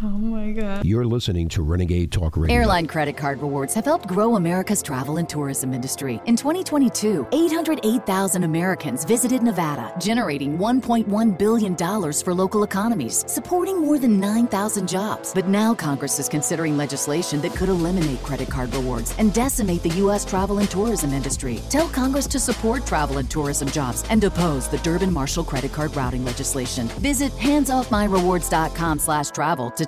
Oh my God. You're listening to Renegade Talk Radio. Airline credit card rewards have helped grow America's travel and tourism industry. In 2022, 808,000 Americans visited Nevada, generating $1.1 billion for local economies, supporting more than 9,000 jobs. But now Congress is considering legislation that could eliminate credit card rewards and decimate the U.S. travel and tourism industry. Tell Congress to support travel and tourism jobs and oppose the Durbin Marshall credit card routing legislation. Visit handsoffmyrewards.com slash travel to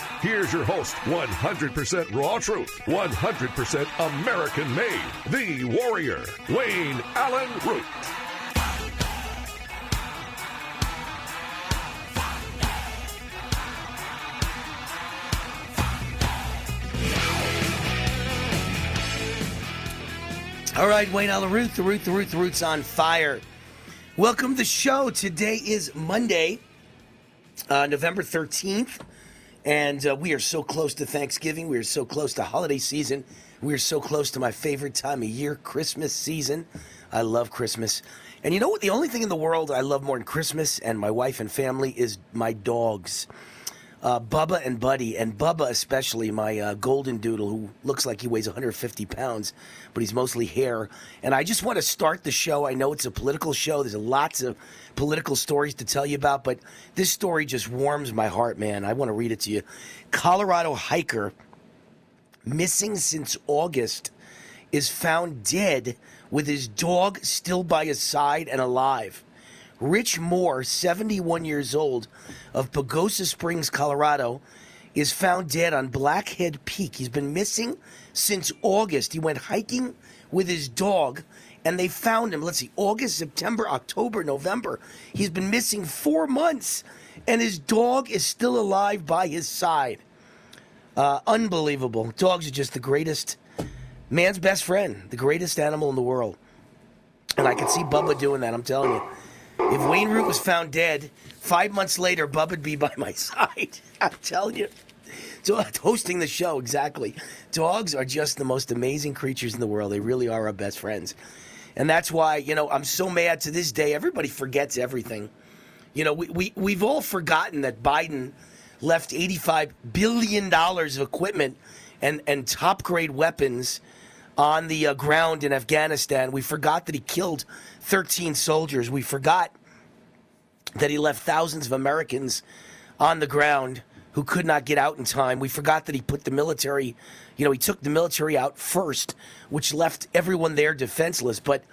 Here's your host, 100% raw truth, 100% American made, the warrior, Wayne Allyn Root. All right, Wayne Allyn Root, the Root, the Root, the Root's on fire. Welcome to the show. Today is Monday, uh, November 13th. And uh, we are so close to Thanksgiving. We are so close to holiday season. We are so close to my favorite time of year, Christmas season. I love Christmas. And you know what? The only thing in the world I love more than Christmas and my wife and family is my dogs. Uh, Bubba and Buddy, and Bubba especially, my uh, golden doodle, who looks like he weighs 150 pounds, but he's mostly hair. And I just want to start the show. I know it's a political show. There's lots of political stories to tell you about, but this story just warms my heart, man. I want to read it to you. Colorado hiker missing since August is found dead with his dog still by his side and alive. Rich Moore, 71 years old, of Pagosa Springs, Colorado, is found dead on Blackhead Peak. He's been missing since August. He went hiking with his dog and they found him. Let's see, August, September, October, November. He's been missing four months and his dog is still alive by his side. Uh, unbelievable. Dogs are just the greatest, man's best friend, the greatest animal in the world. And I can see Bubba doing that, I'm telling you. If Wayne Root was found dead, five months later, Bub'd be by my side. I'm telling you. So, hosting the show, exactly. Dogs are just the most amazing creatures in the world. They really are our best friends. And that's why, you know, I'm so mad to this day. Everybody forgets everything. You know, we, we, we've all forgotten that Biden left $85 billion of equipment and, and top grade weapons on the uh, ground in Afghanistan. We forgot that he killed 13 soldiers. We forgot that he left thousands of Americans on the ground who could not get out in time. We forgot that he put the military, you know, he took the military out first, which left everyone there defenseless. But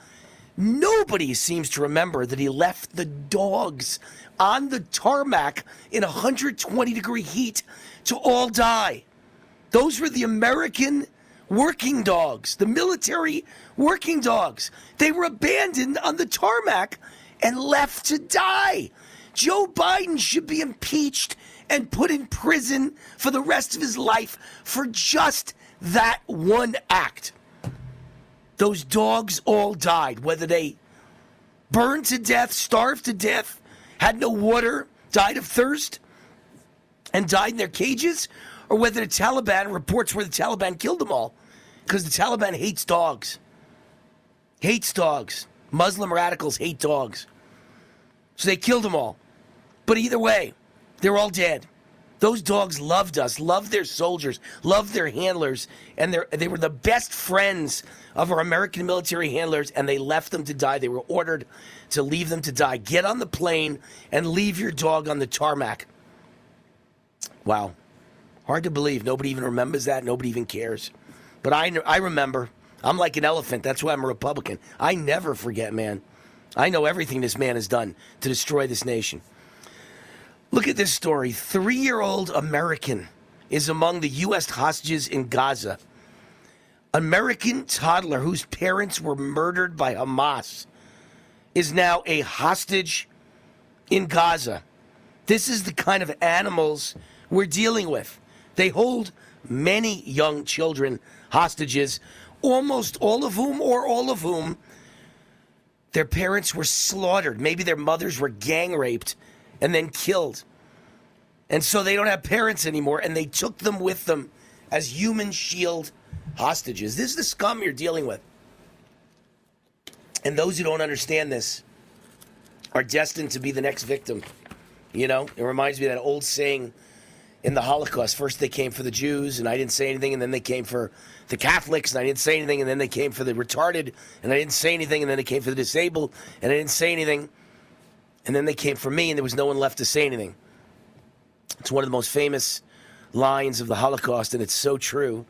nobody seems to remember that he left the dogs on the tarmac in 120 degree heat to all die. Those were the American working dogs, the military working dogs. They were abandoned on the tarmac and left to die. Joe Biden should be impeached and put in prison for the rest of his life for just that one act. Those dogs all died, whether they burned to death, starved to death, had no water, died of thirst, and died in their cages, or whether the Taliban reports where the Taliban killed them all. Because the Taliban hates dogs. Hates dogs. Muslim radicals hate dogs. So they killed them all. But either way, they're all dead. Those dogs loved us, loved their soldiers, loved their handlers, and they were the best friends of our American military handlers, and they left them to die. They were ordered to leave them to die. Get on the plane and leave your dog on the tarmac. Wow. Hard to believe. Nobody even remembers that. Nobody even cares. But I, I remember. I'm like an elephant. That's why I'm a Republican. I never forget, man. I know everything this man has done to destroy this nation. Look at this story. Three year old American is among the U.S. hostages in Gaza. American toddler whose parents were murdered by Hamas is now a hostage in Gaza. This is the kind of animals we're dealing with. They hold many young children hostages, almost all of whom, or all of whom, their parents were slaughtered. Maybe their mothers were gang raped and then killed. And so they don't have parents anymore, and they took them with them as human shield hostages. This is the scum you're dealing with. And those who don't understand this are destined to be the next victim. You know, it reminds me of that old saying in the Holocaust. First they came for the Jews, and I didn't say anything, and then they came for the Catholics, and I didn't say anything, and then they came for the retarded, and I didn't say anything, and then they came for the disabled, and I didn't say anything, and then they came for me, and there was no one left to say anything. It's one of the most famous lines of the Holocaust, and it's so true.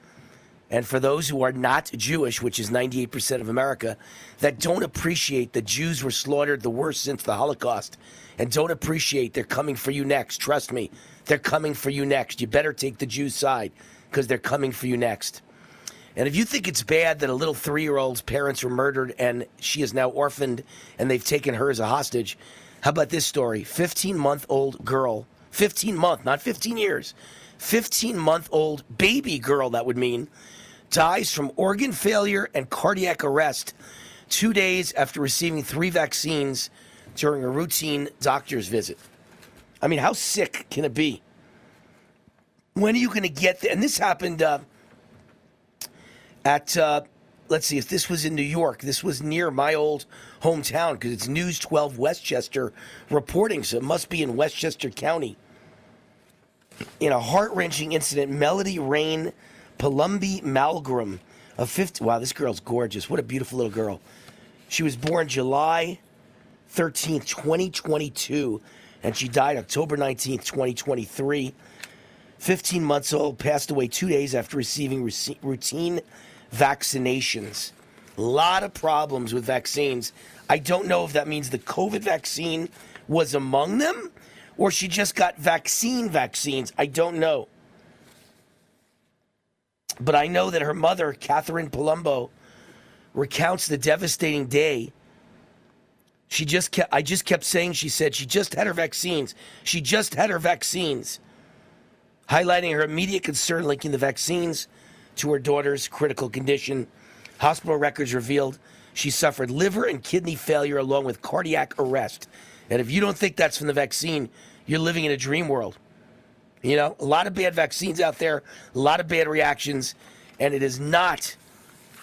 And for those who are not Jewish, which is 98% of America, that don't appreciate that Jews were slaughtered the worst since the Holocaust, and don't appreciate they're coming for you next, trust me, they're coming for you next. You better take the Jews' side because they're coming for you next. And if you think it's bad that a little three year old's parents were murdered and she is now orphaned and they've taken her as a hostage, how about this story? 15 month old girl, 15 month, not 15 years, 15 month old baby girl, that would mean, dies from organ failure and cardiac arrest two days after receiving three vaccines during a routine doctor's visit. I mean, how sick can it be? When are you going to get there? And this happened uh, at, uh, let's see, if this was in New York, this was near my old hometown because it's News 12 Westchester reporting, so it must be in Westchester County. In a heart wrenching incident, Melody Rain Palumbi Malgram, a 50, wow, this girl's gorgeous. What a beautiful little girl. She was born July 13th, 2022, and she died October 19th, 2023. 15 months old, passed away two days after receiving routine vaccinations. A lot of problems with vaccines. I don't know if that means the COVID vaccine was among them or she just got vaccine vaccines. I don't know. But I know that her mother, Catherine Palumbo, recounts the devastating day. She just kept, I just kept saying, she said, she just had her vaccines. She just had her vaccines. Highlighting her immediate concern linking the vaccines to her daughter's critical condition. Hospital records revealed she suffered liver and kidney failure along with cardiac arrest. And if you don't think that's from the vaccine, you're living in a dream world. You know, a lot of bad vaccines out there, a lot of bad reactions, and it is not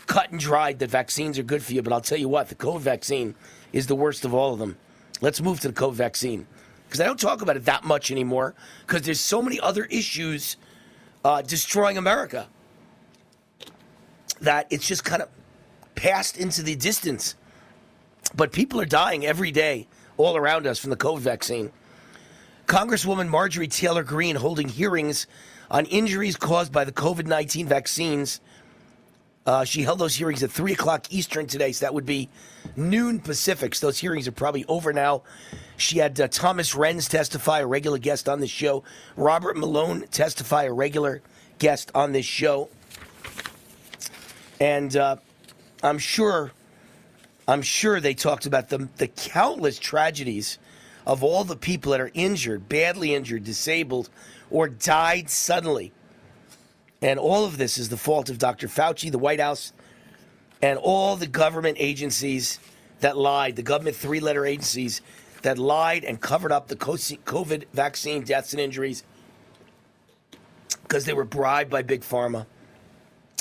cut and dried that vaccines are good for you. But I'll tell you what, the COVID vaccine is the worst of all of them. Let's move to the COVID vaccine because I don't talk about it that much anymore because there's so many other issues uh, destroying America that it's just kind of passed into the distance. But people are dying every day all around us from the COVID vaccine. Congresswoman Marjorie Taylor Greene holding hearings on injuries caused by the COVID 19 vaccines. Uh, she held those hearings at 3 o'clock Eastern today, so that would be noon Pacific. So those hearings are probably over now. She had uh, Thomas Renz testify, a regular guest on this show. Robert Malone testify, a regular guest on this show. And uh, I'm sure, I'm sure they talked about the, the countless tragedies of all the people that are injured, badly injured, disabled, or died suddenly. And all of this is the fault of Dr. Fauci, the White House, and all the government agencies that lied, the government three letter agencies that lied and covered up the COVID vaccine deaths and injuries because they were bribed by Big Pharma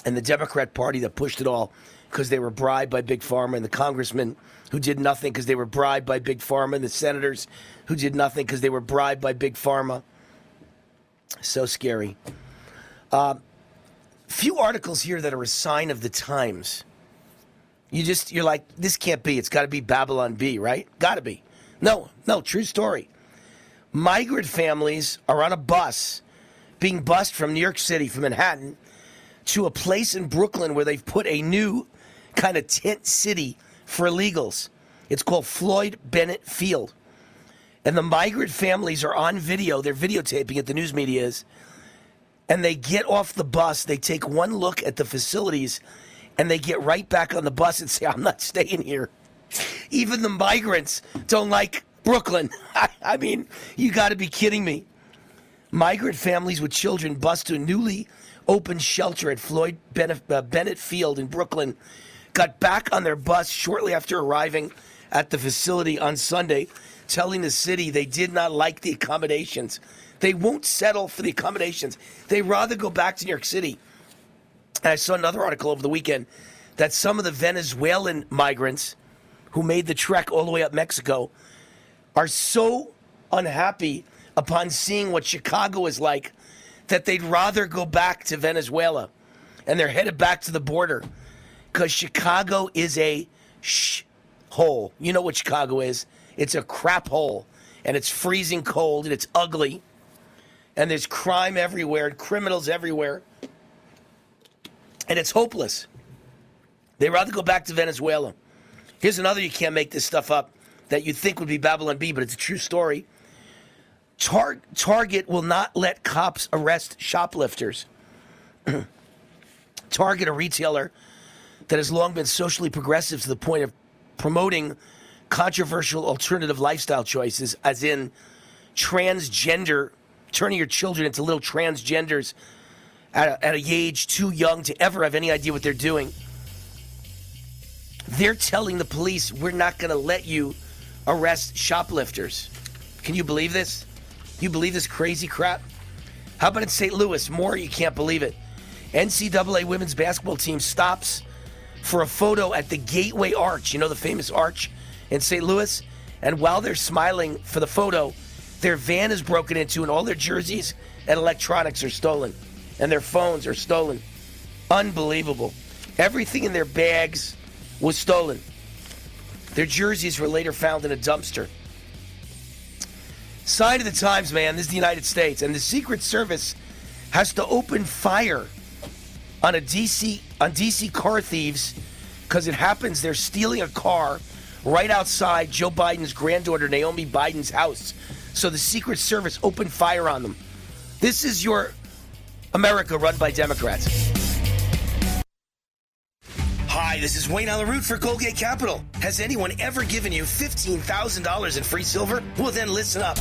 and the Democrat Party that pushed it all because they were bribed by Big Pharma and the congressmen who did nothing because they were bribed by Big Pharma and the senators who did nothing because they were bribed by Big Pharma. So scary. Uh, few articles here that are a sign of the times. You just you're like this can't be. It's got to be Babylon Bee, right? Got to be. No, no, true story. Migrant families are on a bus being bused from New York City, from Manhattan, to a place in Brooklyn where they've put a new kind of tent city for illegals. It's called Floyd Bennett Field. And the migrant families are on video. They're videotaping it, the news media is. And they get off the bus, they take one look at the facilities, and they get right back on the bus and say, I'm not staying here. Even the migrants don't like Brooklyn. I, I mean, you got to be kidding me. Migrant families with children bus to a newly opened shelter at Floyd uh, Bennett Field in Brooklyn got back on their bus shortly after arriving at the facility on Sunday, telling the city they did not like the accommodations. They won't settle for the accommodations. They rather go back to New York City. And I saw another article over the weekend that some of the Venezuelan migrants who made the trek all the way up Mexico are so unhappy upon seeing what Chicago is like that they'd rather go back to Venezuela. And they're headed back to the border because Chicago is a sh hole. You know what Chicago is? It's a crap hole, and it's freezing cold, and it's ugly, and there's crime everywhere, criminals everywhere, and it's hopeless. They'd rather go back to Venezuela. Here's another you can't make this stuff up that you'd think would be Babylon Bee, but it's a true story. Tar- Target will not let cops arrest shoplifters. Target, a retailer that has long been socially progressive to the point of promoting controversial alternative lifestyle choices, as in transgender, turning your children into little transgenders at a, at a age too young to ever have any idea what they're doing. They're telling the police, we're not going to let you arrest shoplifters. Can you believe this? You believe this crazy crap? How about in St. Louis? More, you can't believe it. NCAA women's basketball team stops for a photo at the Gateway Arch, you know, the famous arch in St. Louis. And while they're smiling for the photo, their van is broken into and all their jerseys and electronics are stolen. And their phones are stolen. Unbelievable. Everything in their bags was stolen. Their jerseys were later found in a dumpster. Sign of the times, man. This is the United States. And the Secret Service has to open fire on a DC on DC car thieves because it happens they're stealing a car right outside Joe Biden's granddaughter Naomi Biden's house. So the Secret Service opened fire on them. This is your America run by Democrats. Hi, this is Wayne Allyn Root for Goldgate Capital. Has anyone ever given you $15,000 in free silver? Well, then listen up.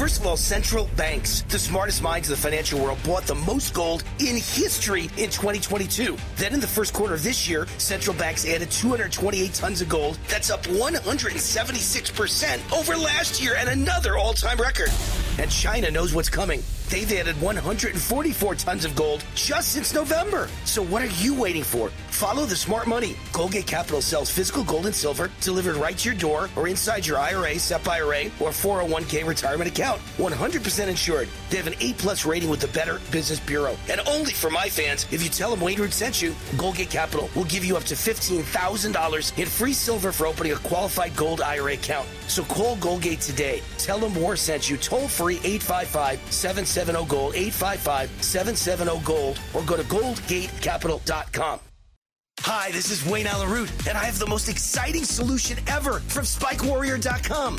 First of all, central banks, the smartest minds of the financial world, bought the most gold in history in 2022. Then in the first quarter of this year, central banks added 228 tons of gold. That's up 176% over last year and another all time record. And China knows what's coming. They've added 144 tons of gold just since November. So what are you waiting for? Follow the smart money. Goldgate Capital sells physical gold and silver delivered right to your door or inside your IRA, SEP IRA, or 401k retirement account. 100% insured. They have an A plus rating with the Better Business Bureau. And only for my fans, if you tell them Wayne Root sent you, Goldgate Capital will give you up to $15,000 in free silver for opening a qualified gold IRA account. So call Goldgate today. Tell them War sent you toll free 855 770 Gold, 855 770 Gold, or go to goldgatecapital.com. Hi, this is Wayne Allyn Root, and I have the most exciting solution ever from SpikeWarrior.com.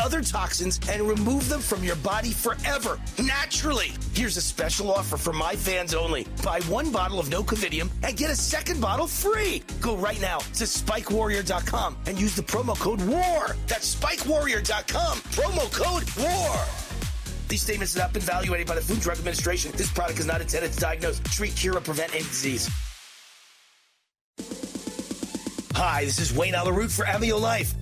other toxins and remove them from your body forever, naturally. Here's a special offer for my fans only. Buy one bottle of No Covidium and get a second bottle free. Go right now to spikewarrior.com and use the promo code WAR. That's spikewarrior.com, promo code WAR. These statements have not been evaluated by the Food Drug Administration. This product is not intended to diagnose, treat, cure, or prevent any disease. Hi, this is Wayne Allyn Root for Amio Life.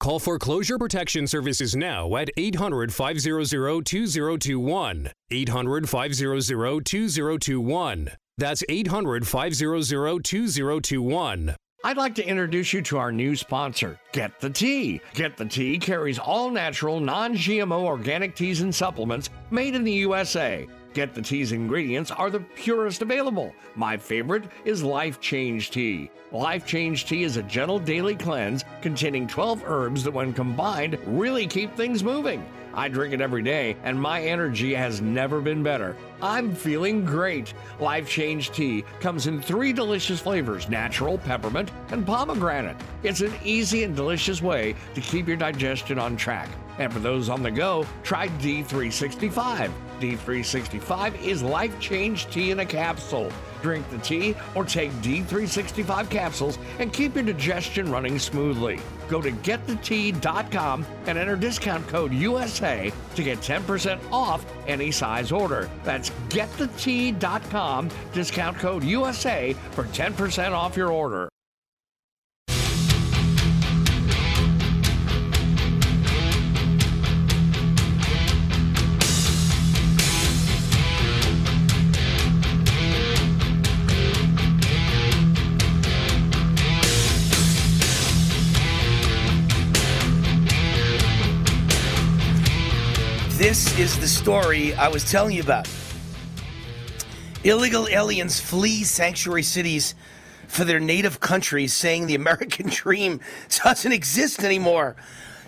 Call Foreclosure Protection Services now at 800 500 2021. 800 500 2021. That's 800 500 2021. I'd like to introduce you to our new sponsor, Get the Tea. Get the Tea carries all natural, non GMO organic teas and supplements made in the USA. Get the Tea's ingredients are the purest available. My favorite is Life Change Tea. Life Change Tea is a gentle daily cleanse containing 12 herbs that, when combined, really keep things moving. I drink it every day, and my energy has never been better. I'm feeling great. Life Change Tea comes in three delicious flavors natural, peppermint, and pomegranate. It's an easy and delicious way to keep your digestion on track. And for those on the go, try D365. D365 is life change tea in a capsule. Drink the tea or take D365 capsules and keep your digestion running smoothly. Go to getthetea.com and enter discount code USA to get 10% off any size order. That's getthetea.com, discount code USA for 10% off your order. This is the story I was telling you about. Illegal aliens flee sanctuary cities for their native countries, saying the American dream doesn't exist anymore.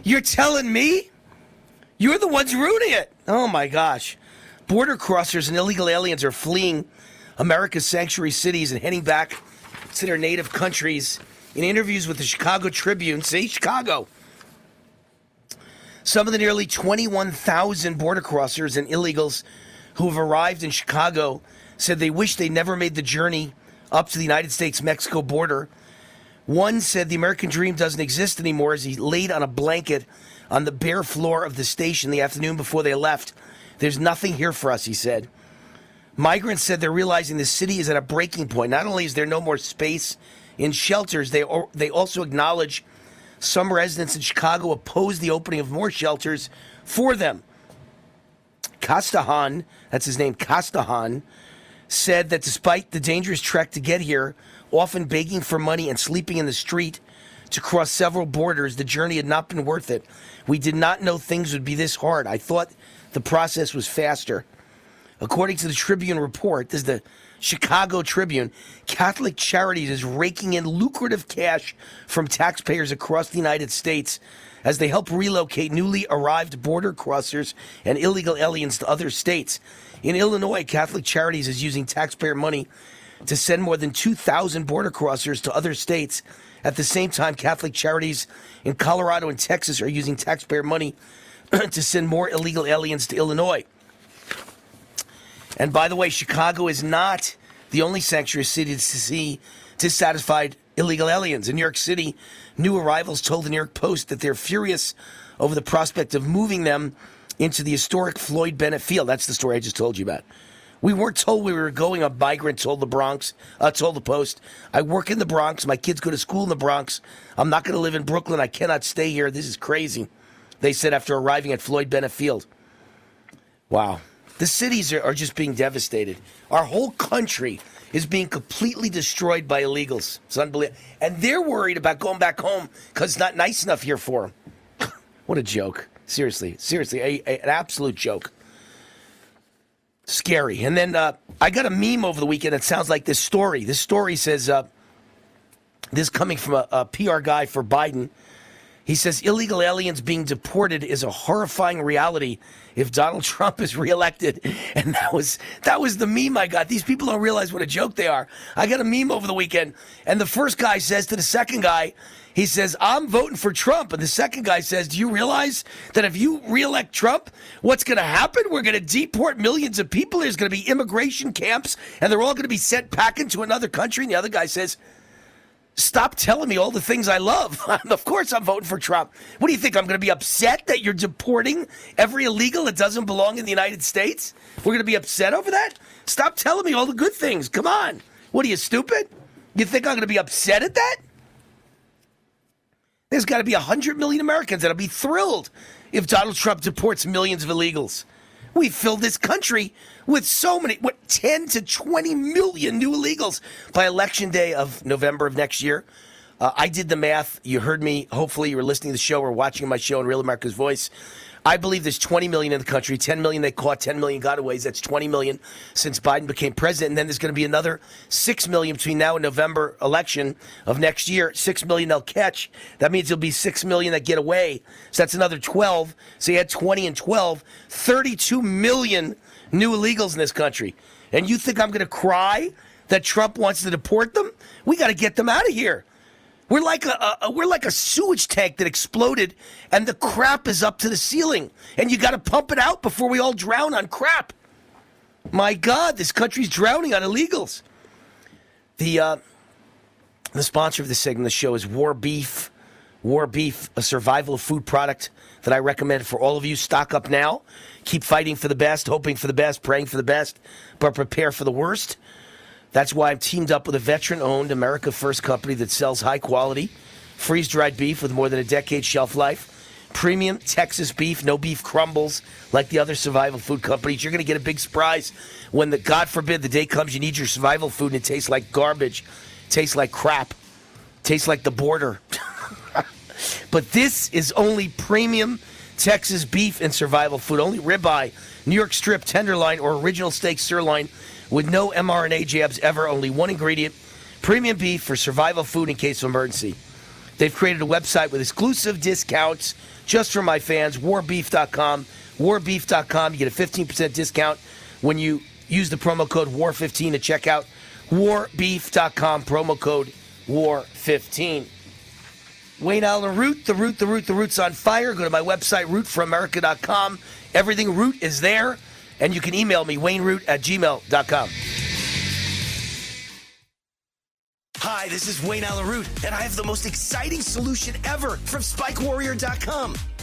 You're telling me? You're the ones ruining it. Oh my gosh. Border crossers and illegal aliens are fleeing America's sanctuary cities and heading back to their native countries. In interviews with the Chicago Tribune, see, Chicago. Some of the nearly 21,000 border crossers and illegals who have arrived in Chicago said they wish they never made the journey up to the United States Mexico border. One said the American dream doesn't exist anymore as he laid on a blanket on the bare floor of the station the afternoon before they left. There's nothing here for us, he said. Migrants said they're realizing the city is at a breaking point. Not only is there no more space in shelters, they, they also acknowledge some residents in Chicago oppose the opening of more shelters for them. Costahan, that's his name, Costahan, said that despite the dangerous trek to get here, often begging for money and sleeping in the street to cross several borders, the journey had not been worth it. We did not know things would be this hard. I thought the process was faster. According to the Tribune report, this is the Chicago Tribune, Catholic Charities is raking in lucrative cash from taxpayers across the United States as they help relocate newly arrived border crossers and illegal aliens to other states. In Illinois, Catholic Charities is using taxpayer money to send more than 2,000 border crossers to other states. At the same time, Catholic Charities in Colorado and Texas are using taxpayer money to send more illegal aliens to Illinois. And by the way, Chicago is not the only sanctuary city to see dissatisfied illegal aliens. In New York City, new arrivals told the New York Post that they're furious over the prospect of moving them into the historic Floyd Bennett Field. That's the story I just told you about. We weren't told we were going. A migrant told the Bronx, uh, told the Post. I work in the Bronx. My kids go to school in the Bronx. I'm not going to live in Brooklyn. I cannot stay here. This is crazy. They said after arriving at Floyd Bennett Field. Wow. The cities are, are just being devastated. Our whole country is being completely destroyed by illegals. It's unbelievable. And they're worried about going back home because it's not nice enough here for them. what a joke. Seriously, seriously, a, a, an absolute joke. Scary. And then uh, I got a meme over the weekend that sounds like this story. This story says uh, this coming from a, a PR guy for Biden. He says illegal aliens being deported is a horrifying reality if Donald Trump is reelected. And that was that was the meme I got. These people don't realize what a joke they are. I got a meme over the weekend, and the first guy says to the second guy, he says, I'm voting for Trump. And the second guy says, Do you realize that if you reelect Trump, what's going to happen? We're going to deport millions of people. There's going to be immigration camps, and they're all going to be sent back into another country. And the other guy says, Stop telling me all the things I love. of course, I'm voting for Trump. What do you think? I'm going to be upset that you're deporting every illegal that doesn't belong in the United States? We're going to be upset over that? Stop telling me all the good things. Come on. What are you, stupid? You think I'm going to be upset at that? There's got to be 100 million Americans that'll be thrilled if Donald Trump deports millions of illegals. We filled this country with so many, what, 10 to 20 million new illegals by election day of November of next year. Uh, I did the math. You heard me. Hopefully, you were listening to the show or watching my show in Real America's Voice. I believe there's 20 million in the country. 10 million they caught, 10 million gotaways. That's 20 million since Biden became president. And then there's going to be another 6 million between now and November election of next year. 6 million they'll catch. That means there'll be 6 million that get away. So that's another 12. So you had 20 and 12. 32 million new illegals in this country. And you think I'm going to cry that Trump wants to deport them? We got to get them out of here. We're like a, a, we're like a sewage tank that exploded, and the crap is up to the ceiling, and you got to pump it out before we all drown on crap. My God, this country's drowning on illegals. The uh, the sponsor of this segment of the show is War Beef. War Beef, a survival food product that I recommend for all of you. Stock up now. Keep fighting for the best, hoping for the best, praying for the best, but prepare for the worst. That's why I've teamed up with a veteran owned America First company that sells high quality, freeze dried beef with more than a decade shelf life. Premium Texas beef, no beef crumbles like the other survival food companies. You're going to get a big surprise when the God forbid the day comes you need your survival food and it tastes like garbage, tastes like crap, tastes like the border. but this is only premium Texas beef and survival food. Only ribeye, New York strip, tenderloin, or original steak sirloin with no mRNA jabs ever, only one ingredient premium beef for survival food in case of emergency. They've created a website with exclusive discounts just for my fans warbeef.com. Warbeef.com. You get a 15% discount when you use the promo code WAR15 at checkout. Warbeef.com, promo code WAR15. Wayne Allyn Root, the root, the root, the root's on fire. Go to my website, rootforamerica.com. Everything root is there. And you can email me, wayneroot at gmail.com. Hi, this is Wayne Allyn Root, and I have the most exciting solution ever from SpikeWarrior.com.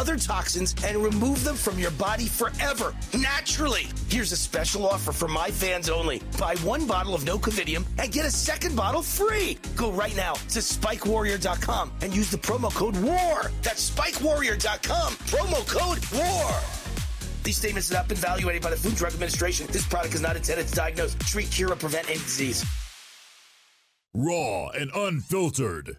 other toxins and remove them from your body forever, naturally. Here's a special offer for my fans only. Buy one bottle of No Covidium and get a second bottle free. Go right now to spikewarrior.com and use the promo code WAR. That's spikewarrior.com, promo code WAR. These statements have not been evaluated by the Food and Drug Administration. This product is not intended to diagnose, treat, cure, or prevent any disease. Raw and unfiltered.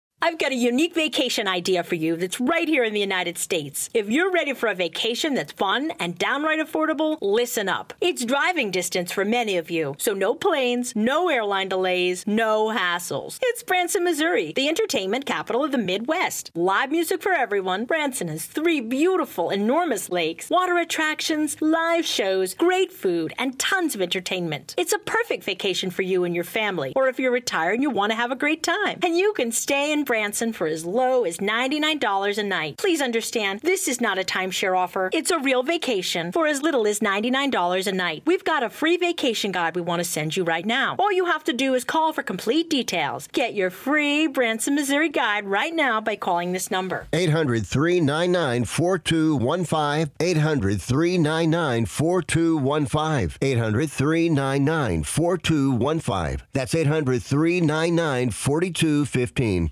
I've got a unique vacation idea for you that's right here in the United States. If you're ready for a vacation that's fun and downright affordable, listen up. It's driving distance for many of you, so no planes, no airline delays, no hassles. It's Branson, Missouri, the entertainment capital of the Midwest. Live music for everyone. Branson has three beautiful, enormous lakes, water attractions, live shows, great food, and tons of entertainment. It's a perfect vacation for you and your family, or if you're retired and you want to have a great time. And you can stay in Branson for as low as $99 a night. Please understand, this is not a timeshare offer. It's a real vacation for as little as $99 a night. We've got a free vacation guide we want to send you right now. All you have to do is call for complete details. Get your free Branson, Missouri guide right now by calling this number. 800 399 4215. 800 399 4215. 800 399 4215. That's 800 399 4215.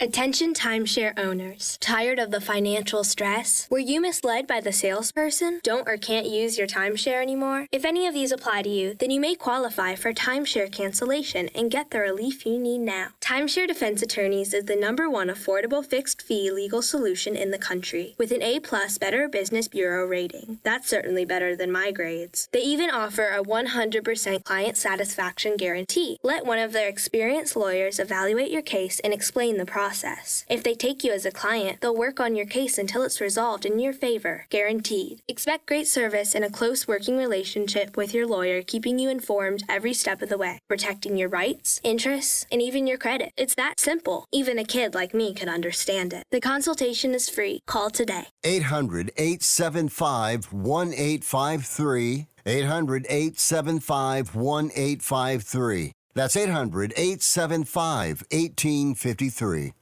Attention timeshare owners. Tired of the financial stress? Were you misled by the salesperson? Don't or can't use your timeshare anymore? If any of these apply to you, then you may qualify for timeshare cancellation and get the relief you need now. Timeshare Defense Attorneys is the number one affordable fixed fee legal solution in the country with an A plus Better Business Bureau rating. That's certainly better than my grades. They even offer a 100% client satisfaction guarantee. Let one of their experienced lawyers evaluate your case and explain the process process. If they take you as a client, they'll work on your case until it's resolved in your favor, guaranteed. Expect great service and a close working relationship with your lawyer, keeping you informed every step of the way, protecting your rights, interests, and even your credit. It's that simple. Even a kid like me can understand it. The consultation is free. Call today. 800 875 1853. 800 875 1853. That's 800 875 1853.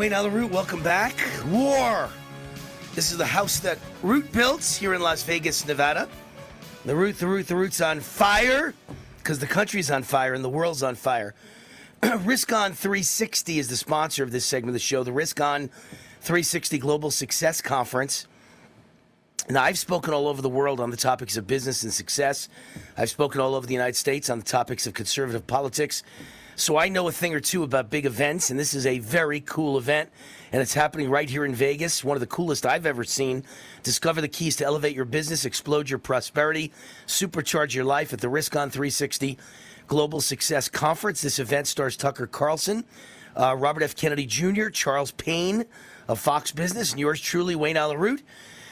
Wayne Root, welcome back. War. This is the house that Root built here in Las Vegas, Nevada. The Root, the Root, the Root's on fire because the country's on fire and the world's on fire. Risk On 360 is the sponsor of this segment of the show, the Risk On 360 Global Success Conference. Now, I've spoken all over the world on the topics of business and success. I've spoken all over the United States on the topics of conservative politics. So I know a thing or two about big events, and this is a very cool event, and it's happening right here in Vegas. One of the coolest I've ever seen. Discover the keys to elevate your business, explode your prosperity, supercharge your life at the Risk On 360 Global Success Conference. This event stars Tucker Carlson, uh, Robert F. Kennedy Jr., Charles Payne of Fox Business, and yours truly, Wayne Allyn Root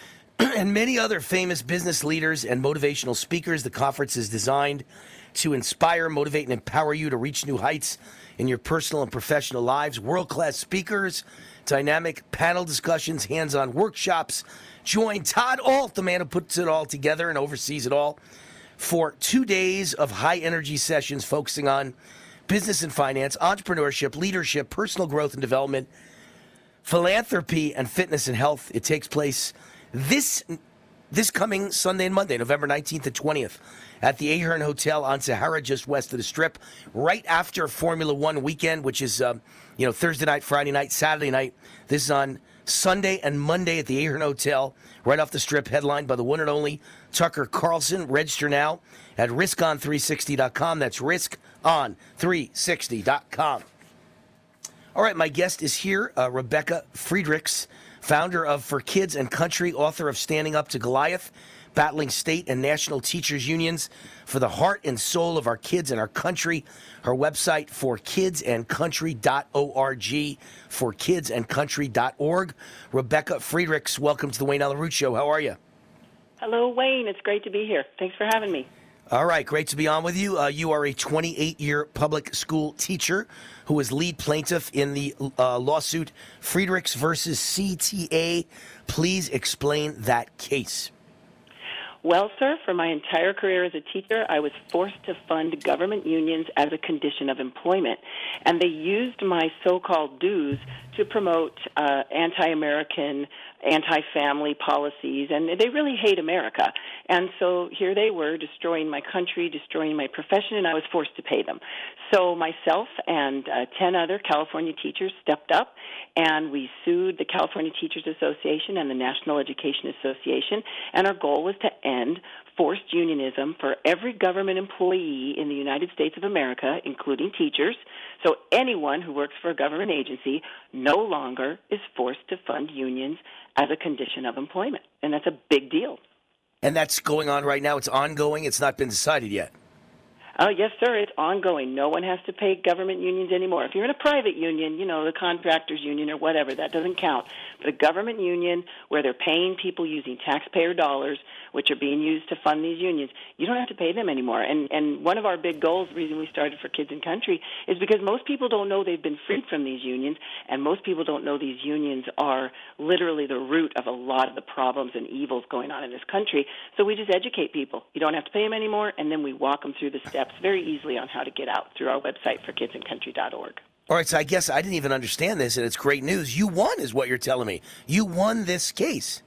and many other famous business leaders and motivational speakers. The conference is designed to inspire, motivate, and empower you to reach new heights in your personal and professional lives. World class speakers, dynamic panel discussions, hands on workshops. Join Todd Alt, the man who puts it all together and oversees it all, for two days of high energy sessions focusing on business and finance, entrepreneurship, leadership, personal growth and development, philanthropy, and fitness and health. It takes place this this coming Sunday and Monday, November 19th and 20th, at the Ahern Hotel on Sahara, just west of the Strip, right after Formula One weekend, which is, um, you know, Thursday night, Friday night, Saturday night. This is on Sunday and Monday at the Ahern Hotel, right off the Strip, headlined by the one and only Tucker Carlson. Register now at riskon360.com. That's riskon360.com. All right, my guest is here, uh, Rebecca Friedrichs founder of For Kids and Country, author of Standing Up to Goliath, battling state and national teachers unions for the heart and soul of our kids and our country. Her website, forkidsandcountry.org, forkidsandcountry.org. Rebecca Friedrichs, welcome to the Wayne Allyn Root Show. How are you? Hello, Wayne. It's great to be here. Thanks for having me. All right, great to be on with you. Uh, you are a 28 year public school teacher who was lead plaintiff in the uh, lawsuit Friedrichs versus CTA. Please explain that case. Well, sir, for my entire career as a teacher, I was forced to fund government unions as a condition of employment. And they used my so called dues to promote uh, anti American anti-family policies and they really hate America. And so here they were destroying my country, destroying my profession and I was forced to pay them. So myself and uh, 10 other California teachers stepped up and we sued the California Teachers Association and the National Education Association and our goal was to end forced unionism for every government employee in the United States of America, including teachers. So anyone who works for a government agency no longer is forced to fund unions as a condition of employment. And that's a big deal. And that's going on right now. It's ongoing. It's not been decided yet. Oh, yes, sir. It's ongoing. No one has to pay government unions anymore. If you're in a private union, you know, the contractors union or whatever, that doesn't count. But a government union where they're paying people using taxpayer dollars, which are being used to fund these unions, you don't have to pay them anymore. And and one of our big goals, the reason we started for Kids and Country, is because most people don't know they've been freed from these unions, and most people don't know these unions are literally the root of a lot of the problems and evils going on in this country. So we just educate people. You don't have to pay them anymore, and then we walk them through the steps very easily on how to get out through our website for kidsandcountry.org. All right, so I guess I didn't even understand this, and it's great news. You won, is what you're telling me. You won this case.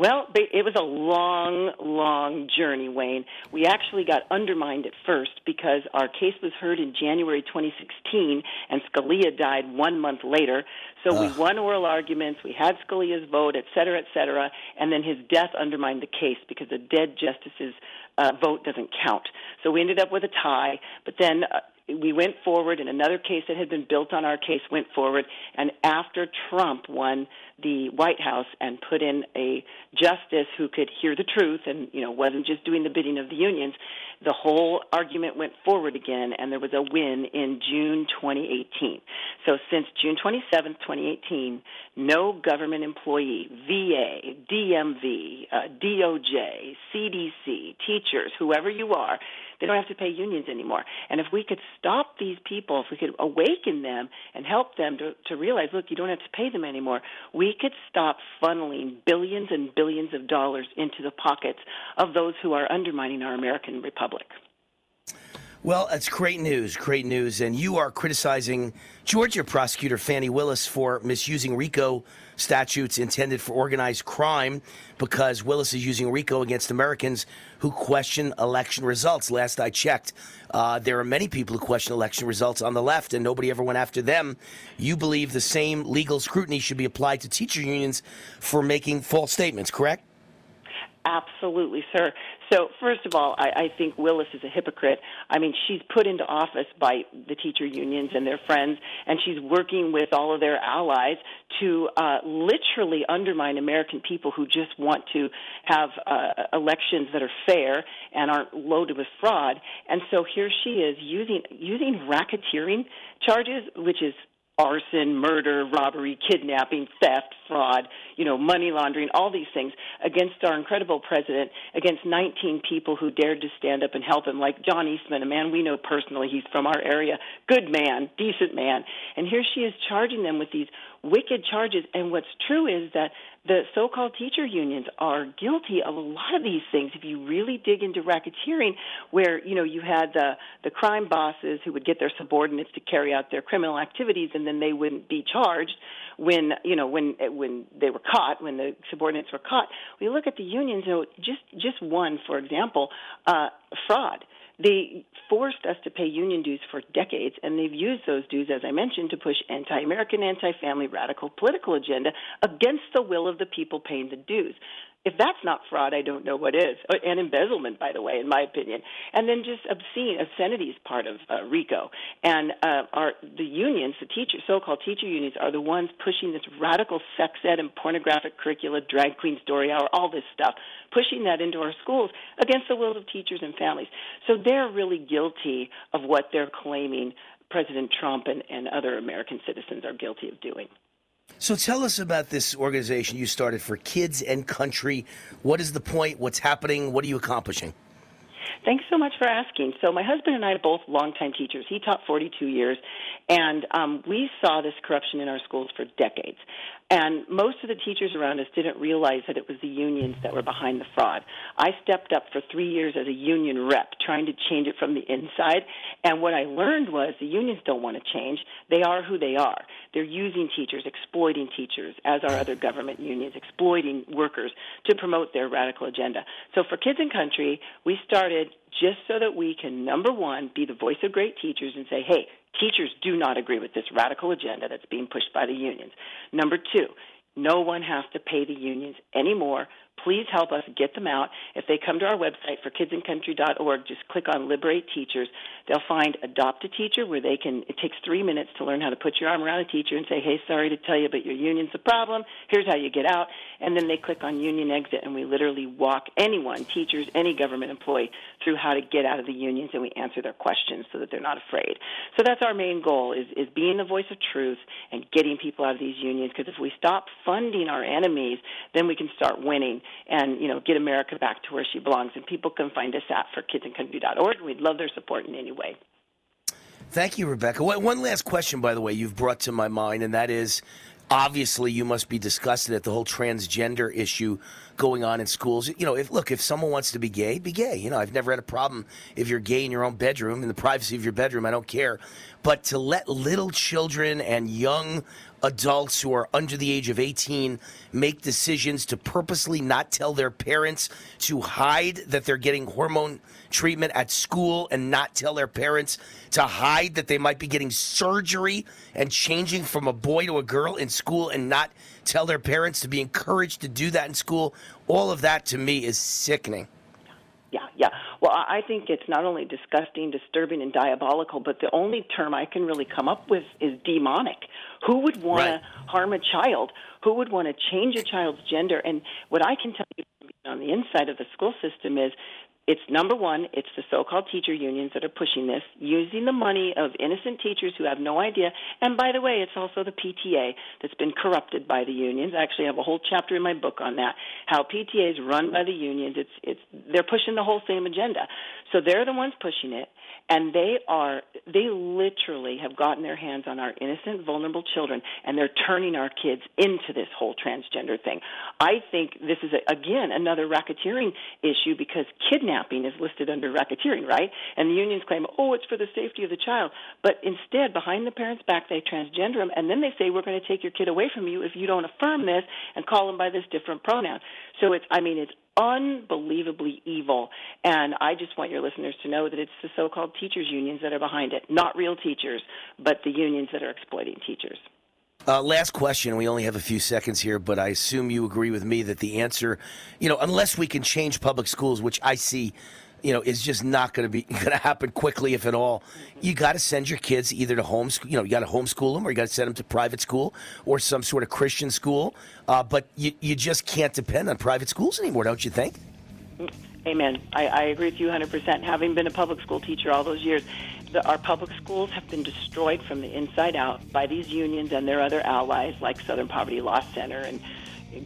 Well, it was a long, long journey, Wayne. We actually got undermined at first because our case was heard in January 2016, and Scalia died one month later. So Ugh. we won oral arguments, we had Scalia's vote, et cetera, et cetera, and then his death undermined the case because the dead justice's uh, vote doesn't count. So we ended up with a tie, but then uh, we went forward, and another case that had been built on our case went forward. And after Trump won the White House and put in a justice who could hear the truth and you know wasn't just doing the bidding of the unions, the whole argument went forward again, and there was a win in June 2018. So since June 27, 2018, no government employee, VA, DMV, uh, DOJ, CDC, teachers, whoever you are they don't have to pay unions anymore. And if we could stop these people, if we could awaken them and help them to, to realize, look, you don't have to pay them anymore, we could stop funneling billions and billions of dollars into the pockets of those who are undermining our American republic. Well, that's great news. Great news. And you are criticizing Georgia prosecutor Fani Willis for misusing RICO statutes intended for organized crime because Willis is using RICO against Americans who question election results. Last I checked, uh, there are many people who question election results on the left, and nobody ever went after them. You believe the same legal scrutiny should be applied to teacher unions for making false statements, correct? Absolutely, sir. So, first of all, I, I think Willis is a hypocrite. I mean, she's put into office by the teacher unions and their friends, and she's working with all of their allies to uh, literally undermine American people who just want to have uh, elections that are fair and aren't loaded with fraud. And so here she is using using racketeering charges, which is arson, murder, robbery, kidnapping, theft, fraud, you know, money laundering, all these things against our incredible president, against 19 people who dared to stand up and help him, like John Eastman, a man we know personally. He's from our area, good man, decent man. And here she is charging them with these wicked charges. And what's true is that the so-called teacher unions are guilty of a lot of these things. If you really dig into racketeering, where you know you had the the crime bosses who would get their subordinates to carry out their criminal activities, and then they wouldn't be charged when you know when when they were caught, when the subordinates were caught. We look at the unions. You know, just just one, for example, uh, fraud they forced us to pay union dues for decades, and they've used those dues, as I mentioned, to push anti-American, anti-family, radical political agenda against the will of the people paying the dues. If that's not fraud, I don't know what is. Uh, and embezzlement, by the way, in my opinion. And then just obscene obscenity is part of uh, RICO. And uh, our the unions, the teachers, so-called teacher unions, are the ones pushing this radical sex ed and pornographic curricula, drag queen story hour, all this stuff, pushing that into our schools against the will of teachers and families. So they're really guilty of what they're claiming President Trump and, and other American citizens are guilty of doing. So tell us about this organization you started for kids and country. What is the point? What's happening? What are you accomplishing? Thanks so much for asking. So, my husband and I are both longtime teachers. He taught 42 years, and um, we saw this corruption in our schools for decades. And most of the teachers around us didn't realize that it was the unions that were behind the fraud. I stepped up for three years as a union rep, trying to change it from the inside. And what I learned was the unions don't want to change. They are who they are. They're using teachers, exploiting teachers, as are other government unions, exploiting workers to promote their radical agenda. So for Kids and Country, we started just so that we can, number one, be the voice of great teachers and say, hey, teachers do not agree with this radical agenda that's being pushed by the unions. Number two, no one has to pay the unions anymore. Please help us get them out. If they come to our website for kidsandcountry.org, just click on Liberate Teachers. They'll find Adopt a Teacher where they can, it takes three minutes to learn how to put your arm around a teacher and say, hey, sorry to tell you, but your union's the problem. Here's how you get out. and then they click on union exit, and we literally walk anyone, teachers, any government employee, through how to get out of the unions, and we answer their questions so that they're not afraid. So that's our main goal: is is being the voice of truth and getting people out of these unions. Because if we stop funding our enemies, then we can start winning and you know get America back to where she belongs. And people can find us at for kidsandcountry.org. We'd love their support in any way. Thank you, Rebecca. One last question, by the way, you've brought to my mind, and that is obviously you must be disgusted at the whole transgender issue going on in schools. You know, if look, if someone wants to be gay, be gay. You know, I've never had a problem if you're gay in your own bedroom, in the privacy of your bedroom. I don't care. But to let little children and young adults who are under the age of 18 make decisions to purposely not tell their parents to hide that they're getting hormone treatment at school and not tell their parents to hide that they might be getting surgery and changing from a boy to a girl in school and not tell their parents to be encouraged to do that in school. All of that to me is sickening. Yeah, yeah. Well, I think it's not only disgusting, disturbing, and diabolical, but the only term I can really come up with is demonic. Who would want right. to harm a child? Who would want to change a child's gender? And what I can tell you on the inside of the school system is it's number one, it's the so called teacher unions that are pushing this, using the money of innocent teachers who have no idea. And by the way, it's also the PTA that's been corrupted by the unions. I actually have a whole chapter in my book on that, how PTA is run by the unions. It's, it's, they're pushing the whole same agenda. So they're the ones pushing it and they are they literally have gotten their hands on our innocent vulnerable children and they're turning our kids into this whole transgender thing i think this is a, again another racketeering issue because kidnapping is listed under racketeering right and the unions claim oh it's for the safety of the child but instead behind the parents back they transgender them and then they say we're going to take your kid away from you if you don't affirm this and call them by this different pronoun so it's i mean it's unbelievably evil. And I just want your listeners to know that it's the so called teachers' unions that are behind it, not real teachers, but the unions that are exploiting teachers. Uh, last question. We only have a few seconds here, but I assume you agree with me that the answer, you know, unless we can change public schools, which I see you know, is just not going to be going to happen quickly, if at all. You got to send your kids either to homeschool, you know, you got to homeschool them, or you got to send them to private school or some sort of Christian school. Uh, but you you just can't depend on private schools anymore, don't you think? Amen. I, I agree with you 100%. Having been a public school teacher all those years, the, our public schools have been destroyed from the inside out by these unions and their other allies like Southern Poverty Law Center and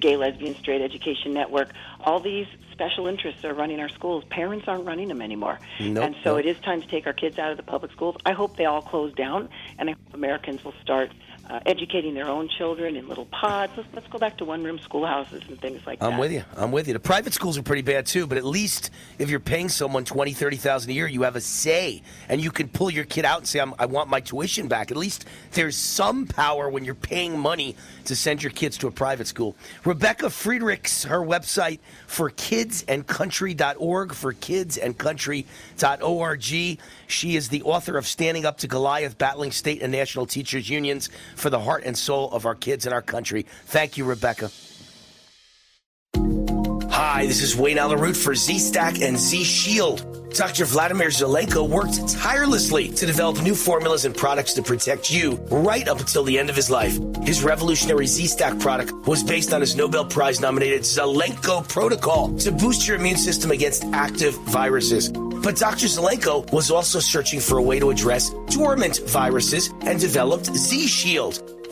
Gay, Lesbian, Straight Education Network. All these special interests are running our schools. Parents aren't running them anymore. Nope, and so nope. it is time to take our kids out of the public schools. I hope they all close down, and I hope Americans will start uh, educating their own children in little pods. Let's, let's go back to one room schoolhouses and things like that. I'm with you. I'm with you. The private schools are pretty bad too, but at least if you're paying someone twenty, thirty thousand a year, you have a say, and you can pull your kid out and say, "I want my tuition back." At least there's some power when you're paying money to send your kids to a private school. Rebecca Friedrichs, her website for kidsandcountry.org for kidsandcountry.org. She is the author of Standing Up to Goliath, Battling State and National Teachers Unions for the Heart and Soul of Our Kids and Our Country. Thank you, Rebecca. Hi, this is Wayne Allyn Root for Z Stack and Z Shield. Dr. Vladimir Zelenko worked tirelessly to develop new formulas and products to protect you right up until the end of his life. His revolutionary Z Stack product was based on his Nobel Prize nominated Zelenko protocol to boost your immune system against active viruses. But Dr. Zelenko was also searching for a way to address dormant viruses and developed Z Shield.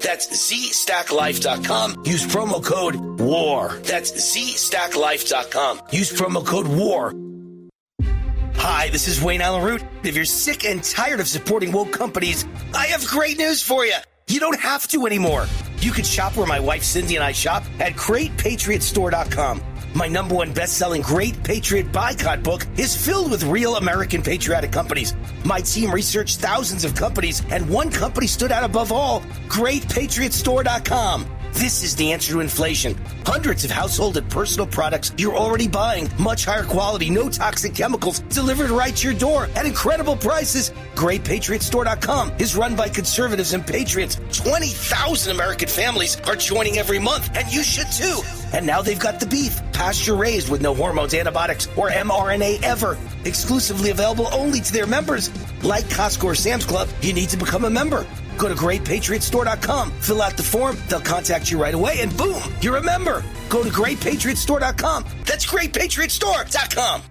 That's ZStackLife.com. Use promo code WAR. That's ZStackLife.com. Use promo code WAR. Hi, this is Wayne Allyn Root. If you're sick and tired of supporting woke companies, I have great news for you. You don't have to anymore. You can shop where my wife Cindy and I shop at GreatPatriotStore.com. My number one best-selling Great Patriot Boycott book is filled with real American patriotic companies. My team researched thousands of companies, and one company stood out above all: GreatPatriotStore.com. This is the answer to inflation. Hundreds of household and personal products you're already buying, much higher quality, no toxic chemicals, delivered right to your door at incredible prices. GreatPatriotStore.com is run by conservatives and patriots. 20,000 American families are joining every month, and you should too. And now they've got the beef, pasture raised with no hormones, antibiotics, or mRNA ever. Exclusively available only to their members. Like Costco or Sam's Club, you need to become a member. Go to greatpatriotstore.com, fill out the form, they'll contact you right away, and boom, you're a member. Go to greatpatriotstore.com. That's greatpatriotstore.com.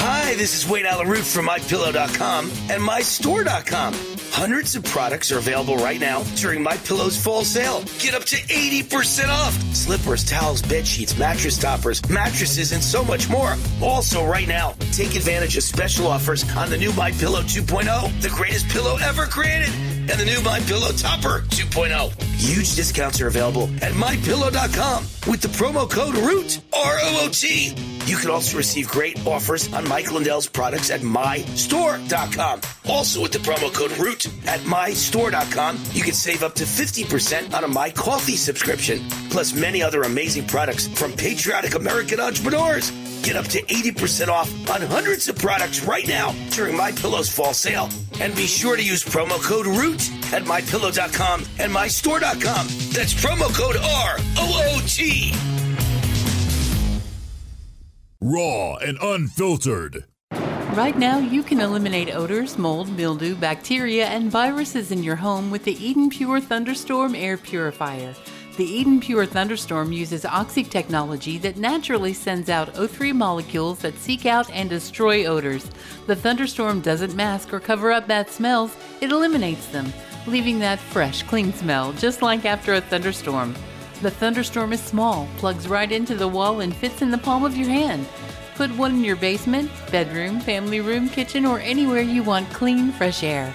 Hi, this is Wayne Allyn Root from MyPillow.com and MyStore.com. Hundreds of products are available right now during My Pillow's fall sale. Get up to 80% off. Slippers, towels, bed sheets, mattress toppers, mattresses, and so much more. Also right now, take advantage of special offers on the new My Pillow 2.0, the greatest pillow ever created, and the new My Pillow Topper 2.0. Huge discounts are available at MyPillow.com with the promo code ROOT, R-O-O-T. You can also receive great offers on Mike Lindell's products at MyStore.com. Also with the promo code ROOT at MyStore.com, you can save up to 50% on a My Coffee subscription, plus many other amazing products from patriotic American entrepreneurs. Get up to 80% off on hundreds of products right now during My Pillow's fall sale. And be sure to use promo code ROOT at MyPillow.com and MyStore.com. That's promo code R-O-O-T. Raw and unfiltered. Right now, you can eliminate odors, mold, mildew, bacteria, and viruses in your home with the Eden Pure Thunderstorm Air Purifier. The Eden Pure Thunderstorm uses oxy technology that naturally sends out O3 molecules that seek out and destroy odors. The thunderstorm doesn't mask or cover up bad smells, it eliminates them, leaving that fresh, clean smell, just like after a thunderstorm. The thunderstorm is small, plugs right into the wall, and fits in the palm of your hand. Put one in your basement, bedroom, family room, kitchen, or anywhere you want clean, fresh air.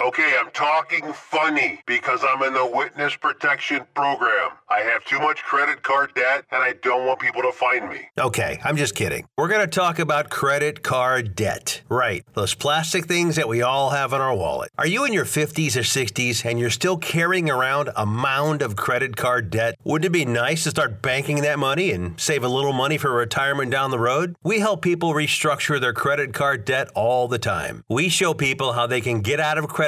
Okay, I'm talking funny because I'm in the witness protection program. I have too much credit card debt and I don't want people to find me. Okay, I'm just kidding. We're going to talk about credit card debt. Right, those plastic things that we all have in our wallet. Are you in your 50s or 60s and you're still carrying around a mound of credit card debt? Wouldn't it be nice to start banking that money and save a little money for retirement down the road? We help people restructure their credit card debt all the time. We show people how they can get out of credit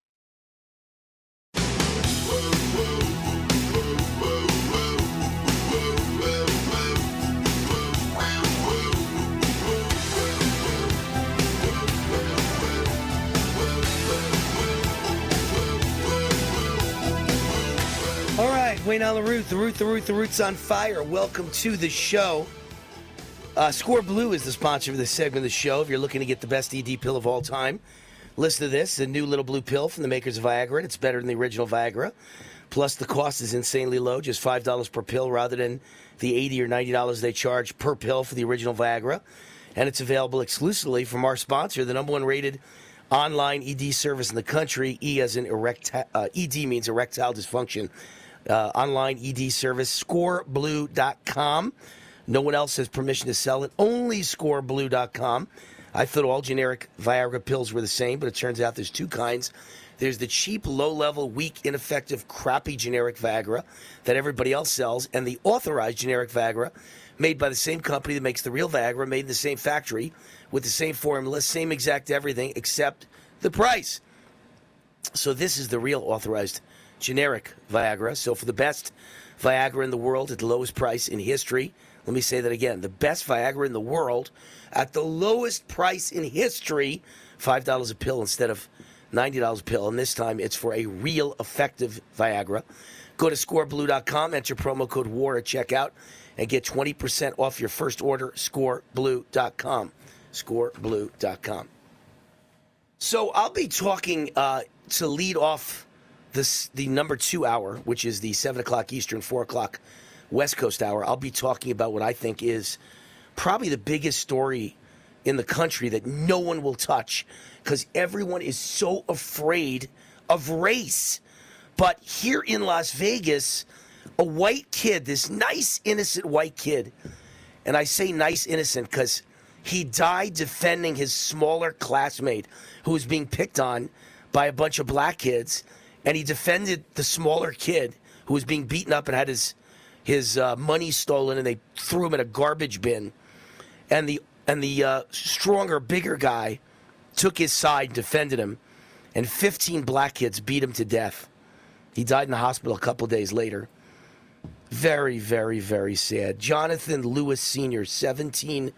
Wayne Root, the root, the root, the root's on fire. Welcome to the show. Uh, Score Blue is the sponsor of this segment of the show. If you're looking to get the best ED pill of all time, listen to this: the new little blue pill from the makers of Viagra. It's better than the original Viagra. Plus, the cost is insanely low, just five dollars per pill rather than the eighty or ninety dollars they charge per pill for the original Viagra. And it's available exclusively from our sponsor, the number one rated online ED service in the country. E as in erect, uh, ED means erectile dysfunction. Uh, online ED service, scoreblue.com. No one else has permission to sell it, only scoreblue.com. I thought all generic Viagra pills were the same, but it turns out there's two kinds. There's the cheap, low level, weak, ineffective, crappy generic Viagra that everybody else sells, and the authorized generic Viagra made by the same company that makes the real Viagra, made in the same factory with the same formula, same exact everything, except the price. So this is the real authorized generic Viagra. So for the best Viagra in the world at the lowest price in history, Let me say that again. The best Viagra in the world at the lowest price in history $5 a pill instead of $90 a pill. And this time it's for a real effective Viagra. Go to scoreblue.com, enter promo code WAR at checkout, and get 20% off your first order. Scoreblue.com. Scoreblue.com. So I'll be talking uh, to lead off this the number two hour, which is the seven o'clock Eastern, four o'clock West Coast hour. I'll be talking about what I think is probably the biggest story in the country that no one will touch because everyone is so afraid of race. But here in Las Vegas, a white kid, this nice, innocent white kid, and I say nice, innocent because he died defending his smaller classmate who was being picked on by a bunch of black kids, and he defended the smaller kid who was being beaten up and had his his uh, money stolen, and they threw him in a garbage bin. And the and the uh, stronger, bigger guy took his side, defended him, and 15 black kids beat him to death. He died in the hospital a couple days later. Very, very, very sad. Jonathan Lewis Sr., 17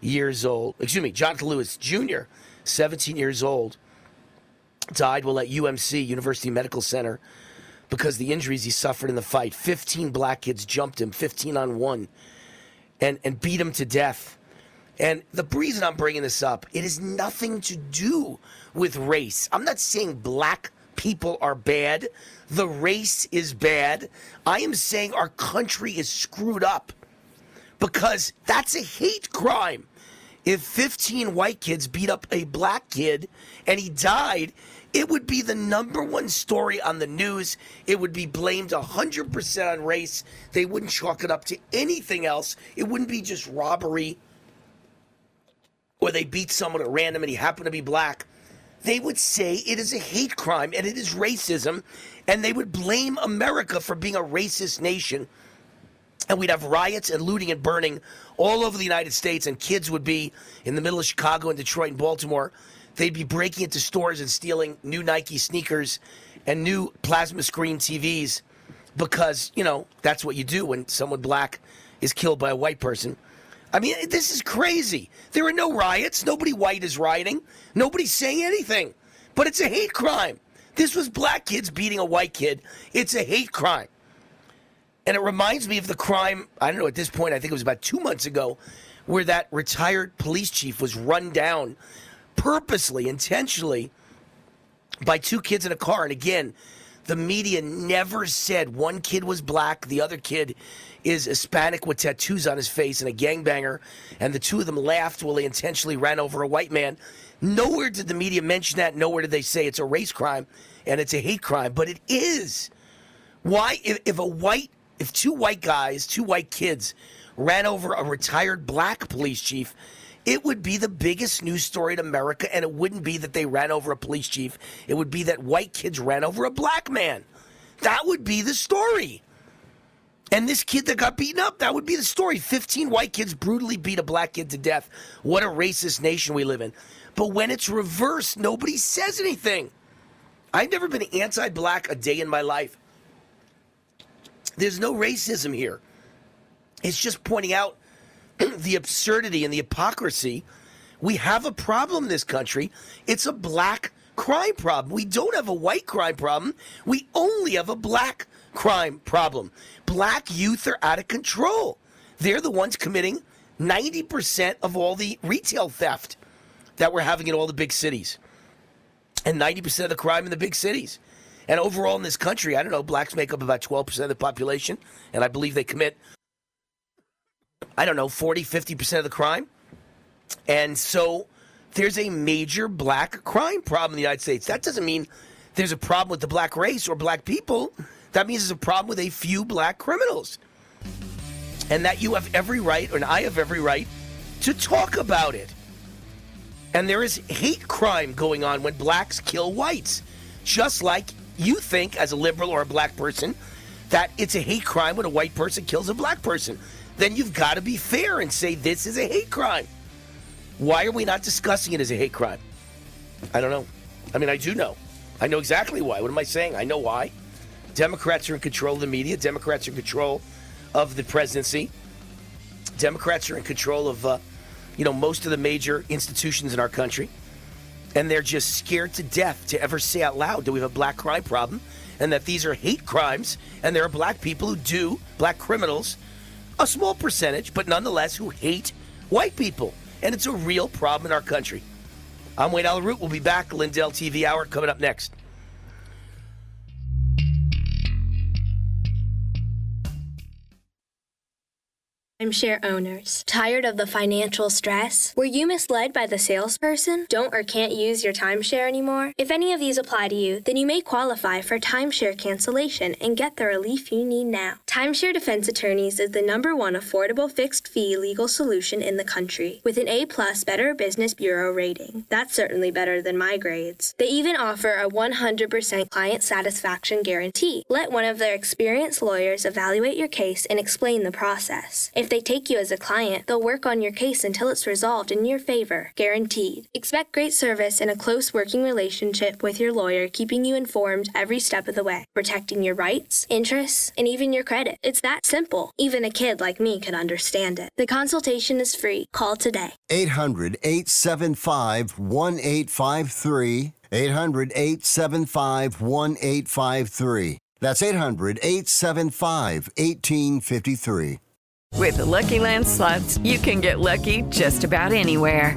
years old. Excuse me, Jonathan Lewis Jr., 17 years old, died while at UMC, University Medical Center, because the injuries he suffered in the fight. 15 black kids jumped him, 15 on one, and, and beat him to death. And the reason I'm bringing this up, it has nothing to do with race. I'm not saying black people are bad. The race is bad. I am saying our country is screwed up because that's a hate crime. If 15 white kids beat up a black kid and he died, it would be the number one story on the news. It would be blamed 100% on race. They wouldn't chalk it up to anything else. It wouldn't be just robbery or they beat someone at random and he happened to be black. They would say it is a hate crime and it is racism, and they would blame America for being a racist nation. And we'd have riots and looting and burning all over the United States, and kids would be in the middle of Chicago and Detroit and Baltimore. They'd be breaking into stores and stealing new Nike sneakers and new plasma screen TVs because, you know, that's what you do when someone black is killed by a white person. I mean, this is crazy. There are no riots. Nobody white is rioting. Nobody's saying anything. But it's a hate crime. This was black kids beating a white kid. It's a hate crime. And it reminds me of the crime, I don't know, at this point, I think it was about two months ago, where that retired police chief was run down purposely, intentionally by two kids in a car. And again, the media never said one kid was black, the other kid is Hispanic with tattoos on his face and a gangbanger, and the two of them laughed while they intentionally ran over a white man. Nowhere did the media mention that. Nowhere did they say it's a race crime and it's a hate crime, but it is. Why, if, if a white, if two white guys, two white kids ran over a retired black police chief, it would be the biggest news story in America, and it wouldn't be that they ran over a police chief. It would be that white kids ran over a black man. That would be the story. And this kid that got beaten up, that would be the story. 15 white kids brutally beat a black kid to death. What a racist nation we live in. But when it's reversed, nobody says anything. I've never been anti black a day in my life. There's no racism here. It's just pointing out the absurdity and the hypocrisy. We have a problem in this country. It's a black crime problem. We don't have a white crime problem. We only have a black crime problem. Black youth are out of control. They're the ones committing 90% of all the retail theft that we're having in all the big cities. And 90% of the crime in the big cities. And overall in this country, I don't know, blacks make up about 12% of the population. And I believe they commit, I don't know, 40, 50% of the crime. And so there's a major black crime problem in the United States. That doesn't mean there's a problem with the black race or black people. That means there's a problem with a few black criminals. And that you have every right, and I have every right, to talk about it. And there is hate crime going on when blacks kill whites. Just like you think, as a liberal or a black person, that it's a hate crime when a white person kills a black person. Then you've got to be fair and say this is a hate crime. Why are we not discussing it as a hate crime? I don't know. I mean, I do know. I know exactly why. What am I saying? I know why. Democrats are in control of the media. Democrats are in control of the presidency. Democrats are in control of, uh, you know, most of the major institutions in our country, and they're just scared to death to ever say out loud that we have a black crime problem, and that these are hate crimes, and there are black people who do, black criminals, a small percentage, but nonetheless, who hate white people, and it's a real problem in our country. I'm Wayne Allyn Root. We'll be back. Lindell TV Hour coming up next. Timeshare owners. Tired of the financial stress? Were you misled by the salesperson? Don't or can't use your timeshare anymore? If any of these apply to you, then you may qualify for timeshare cancellation and get the relief you need now. Timeshare Defense Attorneys is the number one affordable fixed fee legal solution in the country with an A plus Better Business Bureau rating. That's certainly better than my grades. They even offer a 100% client satisfaction guarantee. Let one of their experienced lawyers evaluate your case and explain the process. If they take you as a client, they'll work on your case until it's resolved in your favor, guaranteed. Expect great service and a close working relationship with your lawyer, keeping you informed every step of the way, protecting your rights, interests, and even your credit. It's that simple. Even a kid like me could understand it. The consultation is free. Call today. 800 875 1853. 800 875 1853. That's 800 875 1853. With the Lucky Land slots, you can get lucky just about anywhere.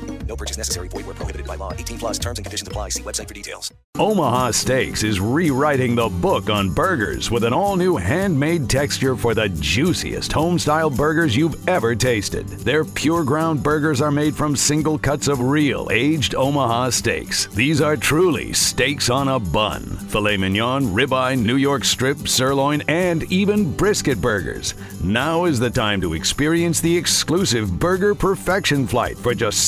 No purchase necessary. Void where prohibited by law. 18 plus terms and conditions apply. See website for details. Omaha Steaks is rewriting the book on burgers with an all new handmade texture for the juiciest home-style burgers you've ever tasted. Their pure ground burgers are made from single cuts of real aged Omaha steaks. These are truly steaks on a bun. Filet mignon, ribeye, New York strip, sirloin, and even brisket burgers. Now is the time to experience the exclusive Burger Perfection Flight for just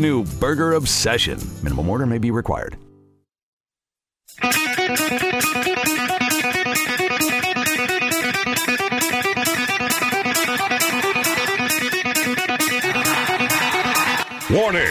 new burger obsession. Minimum order may be required. Warning!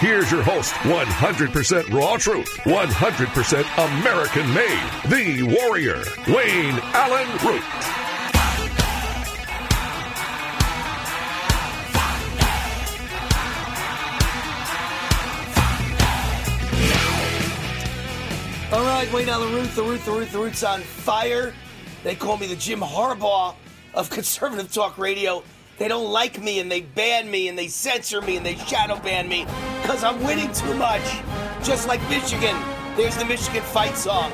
Here's your host, 100% raw truth, 100% American made, the warrior, Wayne Allyn Root. All right, Wayne Allyn Root, the Root, the Root, the Root's on fire. They call me the Jim Harbaugh of conservative talk radio. They don't like me and they ban me and they censor me and they shadow ban me because I'm winning too much. Just like Michigan. There's the Michigan fight song.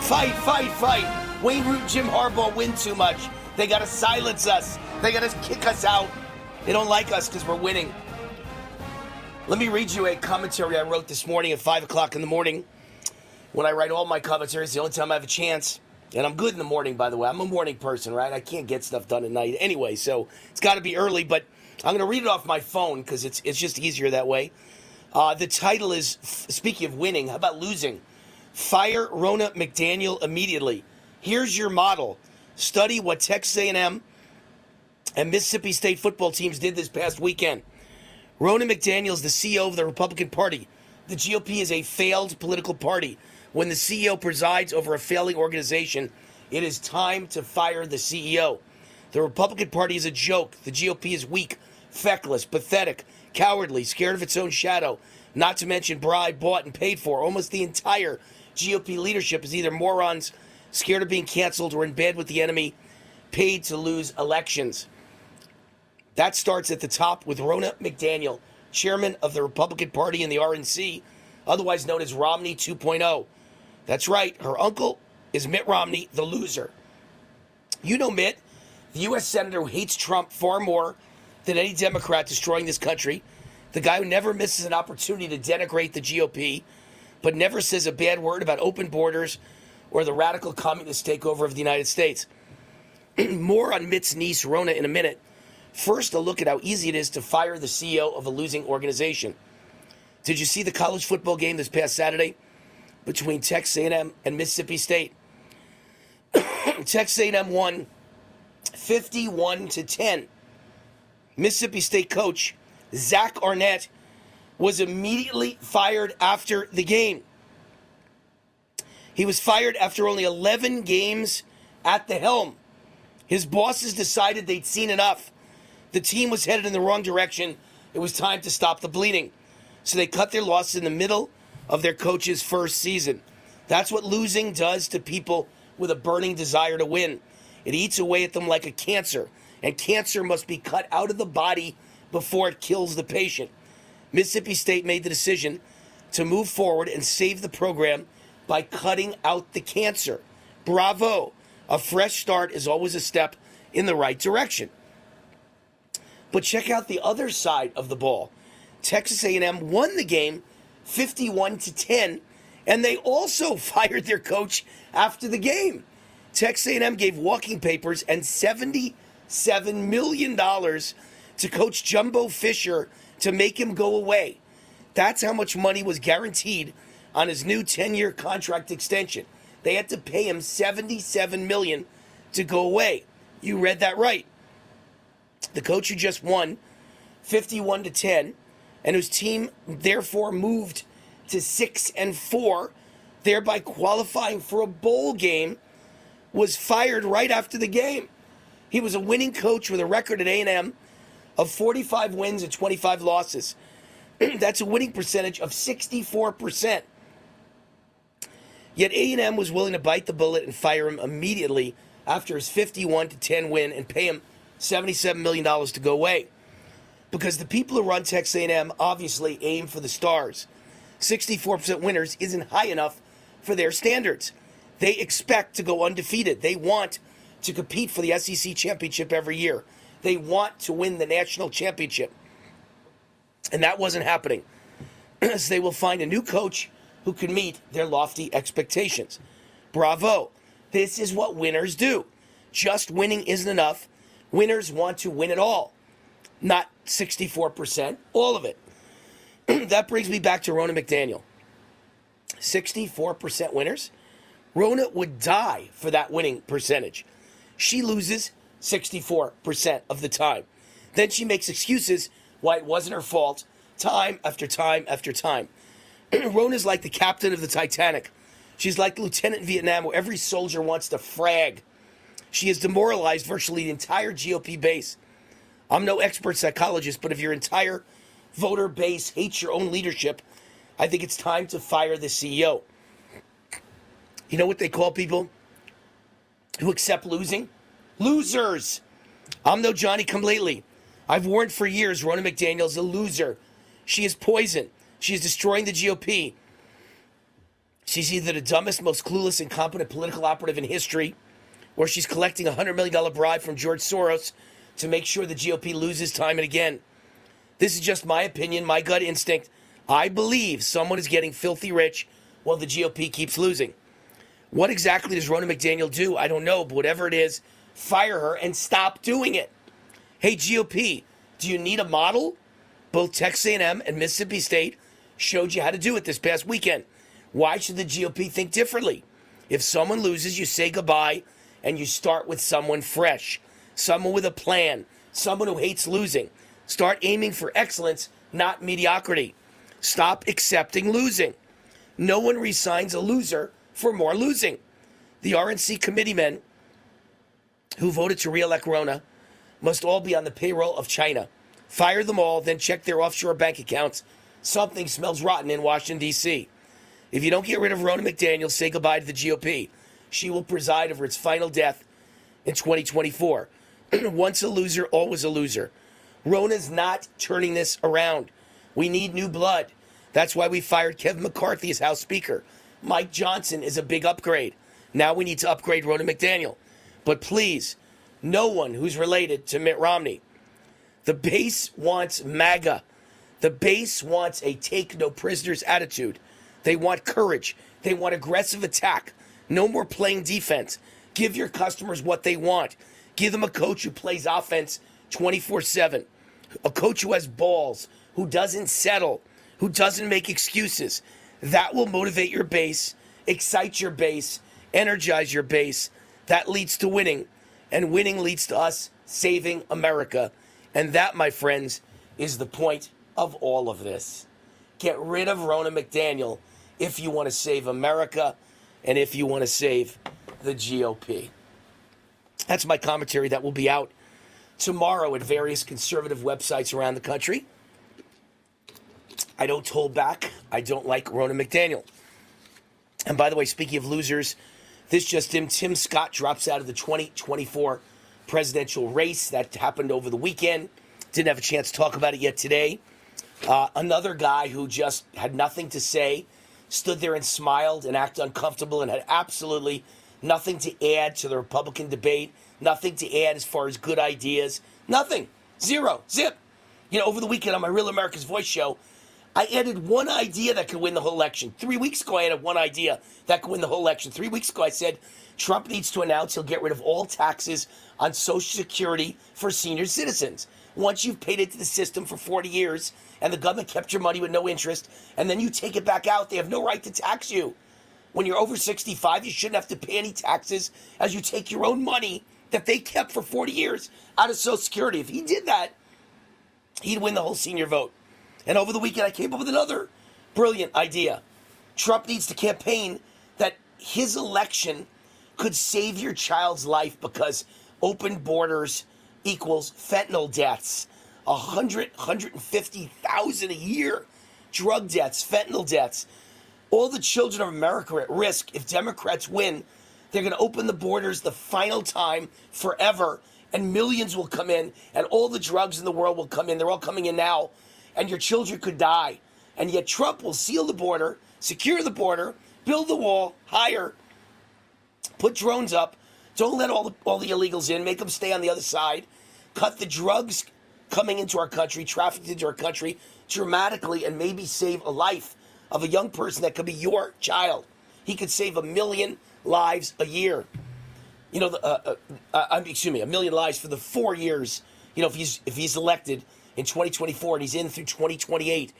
Fight, fight, fight. Wayne Root, Jim Harbaugh win too much. They gotta silence us. They gotta kick us out. They don't like us because we're winning. Let me read you a commentary I wrote this morning at 5 o'clock in the morning. When I write all my commentaries, the only time I have a chance. And I'm good in the morning, by the way. I'm a morning person, right? I can't get stuff done at night anyway, so it's got to be early. But I'm going to read it off my phone because it's it's just easier that way. Uh, the title is speaking of winning. How about losing? Fire Ronna McDaniel immediately. Here's your model. Study what Texas A&M and Mississippi State football teams did this past weekend. Ronna McDaniel is the CEO of the Republican Party. The GOP is a failed political party. When the CEO presides over a failing organization, it is time to fire the CEO. The Republican Party is a joke. The GOP is weak, feckless, pathetic, cowardly, scared of its own shadow, not to mention bribed, bought, and paid for. Almost the entire GOP leadership is either morons, scared of being canceled, or in bed with the enemy, paid to lose elections. That starts at the top with Ronna McDaniel, chairman of the Republican Party in the RNC, otherwise known as Romney 2.0. That's right, her uncle is Mitt Romney, the loser. You know Mitt, the U.S. Senator who hates Trump far more than any Democrat destroying this country, the guy who never misses an opportunity to denigrate the GOP, but never says a bad word about open borders or the radical communist takeover of the United States. more on Mitt's niece, Ronna, in a minute. First, a look at how easy it is to fire the CEO of a losing organization. Did you see the college football game this past Saturday? Between Texas A&M and Mississippi State. Texas A&M won 51 to 10. Mississippi State coach Zach Arnett was immediately fired after the game. He was fired after only 11 games at the helm. His bosses decided they'd seen enough. The team was headed in the wrong direction. It was time to stop the bleeding. So they cut their losses in the middle of their coach's first season. That's what losing does to people with a burning desire to win. It eats away at them like a cancer, and cancer must be cut out of the body before it kills the patient. Mississippi State made the decision to move forward and save the program by cutting out the cancer. Bravo! A fresh start is always a step in the right direction. But check out the other side of the ball. Texas A&M won the game 51 to 10, and they also fired their coach after the game. Texas A&M gave walking papers and 77 million dollars to coach Jimbo Fisher to make him go away. That's how much money was guaranteed on his new 10-year contract extension. They had to pay him 77 million to go away. You read that right. The coach who just won 51 to 10 and whose team therefore moved to six and four, thereby qualifying for a bowl game, was fired right after the game. He was a winning coach with a record at A&M of 45 wins and 25 losses. That's a winning percentage of 64%. Yet A&M was willing to bite the bullet and fire him immediately after his 51 to 10 win and pay him 77 million dollars to go away because the people who run Texas A&M obviously aim for the stars. 64% winners isn't high enough for their standards. They expect to go undefeated. They want to compete for the SEC championship every year. They want to win the national championship. And that wasn't happening. so they will find a new coach who can meet their lofty expectations. Bravo. This is what winners do. Just winning isn't enough. Winners want to win it all not 64%, all of it. that brings me back to Ronna McDaniel. 64% winners. Ronna would die for that winning percentage. She loses 64% of the time. Then she makes excuses why it wasn't her fault, time after time after time. Ronna's like the captain of the Titanic. She's like lieutenant Vietnam where every soldier wants to frag. She has demoralized virtually the entire GOP base. I'm no expert psychologist, but if your entire voter base hates your own leadership, I think it's time to fire the CEO. You know what they call people who accept losing? Losers. I'm no Johnny come lately. I've warned for years Ronna McDaniel's a loser. She is poison. She is destroying the GOP. She's either the dumbest, most clueless, incompetent political operative in history, or she's collecting a $100 million bribe from George Soros to make sure the GOP loses time and again. This is just my opinion, my gut instinct. I believe someone is getting filthy rich while the GOP keeps losing. What exactly does Ronna McDaniel do? I don't know, but whatever it is, fire her and stop doing it. Hey GOP, do you need a model? Both Texas A&M and Mississippi State showed you how to do it this past weekend. Why should the GOP think differently? If someone loses, you say goodbye and you start with someone fresh, someone with a plan, someone who hates losing. Start aiming for excellence, not mediocrity. Stop accepting losing. No one resigns a loser for more losing. The RNC committeemen who voted to re-elect Ronna must all be on the payroll of China. Fire them all, then check their offshore bank accounts. Something smells rotten in Washington, D.C. If you don't get rid of Ronna McDaniel, say goodbye to the GOP. She will preside over its final death in 2024. Once a loser, always a loser. Ronna's not turning this around. We need new blood. That's why we fired Kevin McCarthy as House Speaker. Mike Johnson is a big upgrade. Now we need to upgrade Ronna McDaniel. But please, no one who's related to Mitt Romney. The base wants MAGA. The base wants a take no prisoners attitude. They want courage. They want aggressive attack. No more playing defense. Give your customers what they want. Give them a coach who plays offense 24 7, a coach who has balls, who doesn't settle, who doesn't make excuses. That will motivate your base, excite your base, energize your base. That leads to winning, and winning leads to us saving America. And that, my friends, is the point of all of this. Get rid of Ronna McDaniel if you want to save America and if you want to save the GOP. That's my commentary that will be out tomorrow at various conservative websites around the country. I don't hold back. I don't like Ronna McDaniel. And by the way, speaking of losers, this just in Tim Scott drops out of the 2024 presidential race that happened over the weekend. Didn't have a chance to talk about it yet today. Uh, another guy who just had nothing to say, stood there and smiled and acted uncomfortable and had absolutely nothing to add to the Republican debate, nothing to add as far as good ideas, nothing, zero, zip. You know, over the weekend on my Real America's Voice show, I added one idea that could win the whole election. Three weeks ago, I added one idea that could win the whole election. Three weeks ago, I said Trump needs to announce he'll get rid of all taxes on Social Security for senior citizens. Once you've paid into the system for 40 years and the government kept your money with no interest, and then you take it back out, they have no right to tax you. When you're over 65, you shouldn't have to pay any taxes as you take your own money that they kept for 40 years out of Social Security. If he did that, he'd win the whole senior vote. And over the weekend, I came up with another brilliant idea. Trump needs to campaign that his election could save your child's life because open borders equals fentanyl deaths. 100, 150,000 a year. Drug deaths, fentanyl deaths. All the children of America are at risk. If Democrats win, they're going to open the borders the final time forever, and millions will come in, and all the drugs in the world will come in. They're all coming in now, and your children could die. And yet Trump will seal the border, secure the border, build the wall, hire, put drones up. Don't let all the, all the illegals in. Make them stay on the other side. Cut the drugs coming into our country, trafficked into our country dramatically, and maybe save a life of a young person that could be your child. He could save a million lives a year. You know, uh, uh, uh, excuse me, a million lives for the four years. You know, if he's if he's elected in 2024 and he's in through 2028,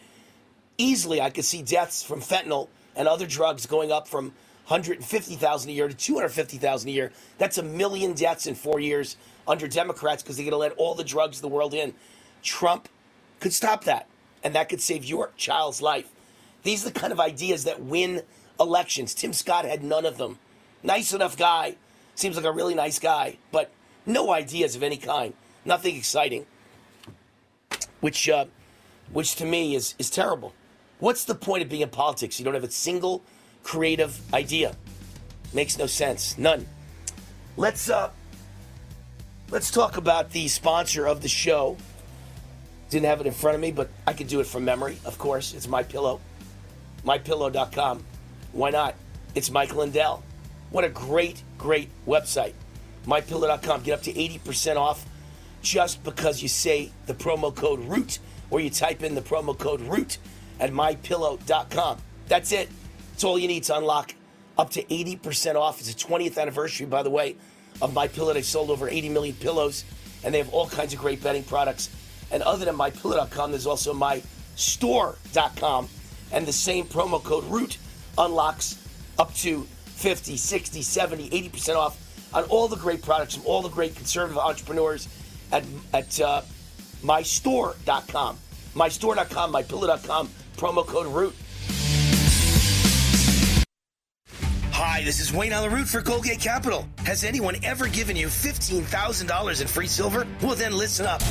easily I could see deaths from fentanyl and other drugs going up from 150,000 a year to 250,000 a year. That's a million deaths in four years under Democrats because they're going to let all the drugs of the world in. Trump could stop that, and that could save your child's life. These are the kind of ideas that win elections. Tim Scott had none of them. Nice enough guy, seems like a really nice guy, but no ideas of any kind. Nothing exciting. Which, uh, which to me is is terrible. What's the point of being in politics? You don't have a single creative idea. Makes no sense. None. Let's uh let's talk about the sponsor of the show. Didn't have it in front of me, but I could do it from memory, of course. It's my pillow. MyPillow.com. Why not? It's Mike Lindell. What a great, great website. MyPillow.com. Get up to 80% off just because you say the promo code ROOT or you type in the promo code ROOT at MyPillow.com. That's it. It's all you need to unlock up to 80% off. It's the 20th anniversary, by the way, of My Pillow. They sold over 80 million pillows, and they have all kinds of great bedding products. And other than MyPillow.com, there's also MyStore.com, and the same promo code ROOT unlocks up to 50, 60, 70, 80% off on all the great products from all the great conservative entrepreneurs at, at uh, mystore.com. Mystore.com, mypillow.com, promo code ROOT. Hi, this is Wayne Allyn Root for Goldgate Capital. Has anyone ever given you $15,000 in free silver? Well, then listen up.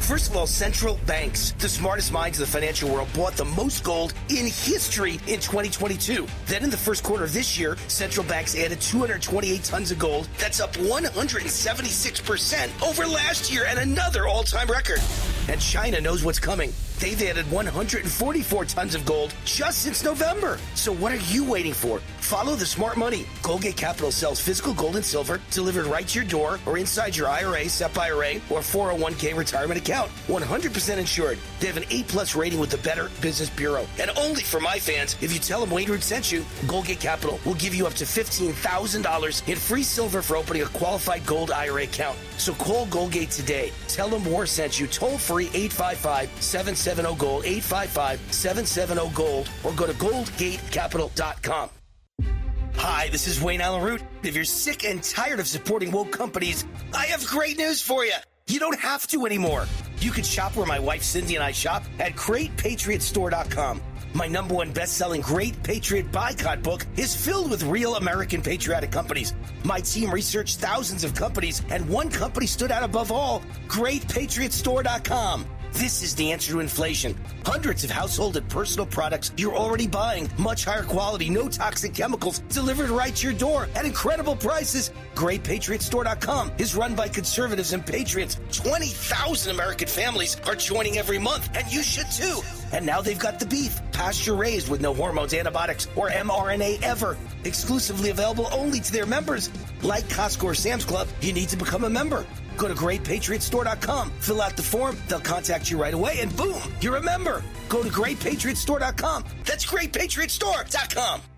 First of all, central banks, the smartest minds of the financial world, bought the most gold in history in 2022. Then in the first quarter of this year, central banks added 228 tons of gold. That's up 176% over last year and another all time record. And China knows what's coming. They've added 144 tons of gold just since November. So what are you waiting for? Follow the smart money. Goldgate Capital sells physical gold and silver delivered right to your door or inside your IRA, SEP IRA, or 401k retirement account. 100% insured. They have an A plus rating with the Better Business Bureau. And only for my fans, if you tell them Wayne Root sent you, Goldgate Capital will give you up to $15,000 in free silver for opening a qualified gold IRA account. So call Goldgate today. Tell them War sent you toll free 855 770 Gold, 855 770 Gold, or go to goldgatecapital.com. Hi, this is Wayne Allyn Root. If you're sick and tired of supporting woke companies, I have great news for you. You don't have to anymore. You can shop where my wife Cindy and I shop at GreatPatriotStore.com. My number one best-selling Great Patriot Boycott book is filled with real American patriotic companies. My team researched thousands of companies, and one company stood out above all: GreatPatriotStore.com. This is the answer to inflation. Hundreds of household and personal products you're already buying, much higher quality, no toxic chemicals, delivered right to your door at incredible prices. GreatPatriotStore.com is run by conservatives and patriots. 20,000 American families are joining every month, and you should too. And now they've got the beef, pasture raised with no hormones, antibiotics, or mRNA ever. Exclusively available only to their members. Like Costco or Sam's Club, you need to become a member. Go to greatpatriotstore.com, fill out the form, they'll contact you right away, and boom, you're a member. Go to greatpatriotstore.com. That's greatpatriotstore.com.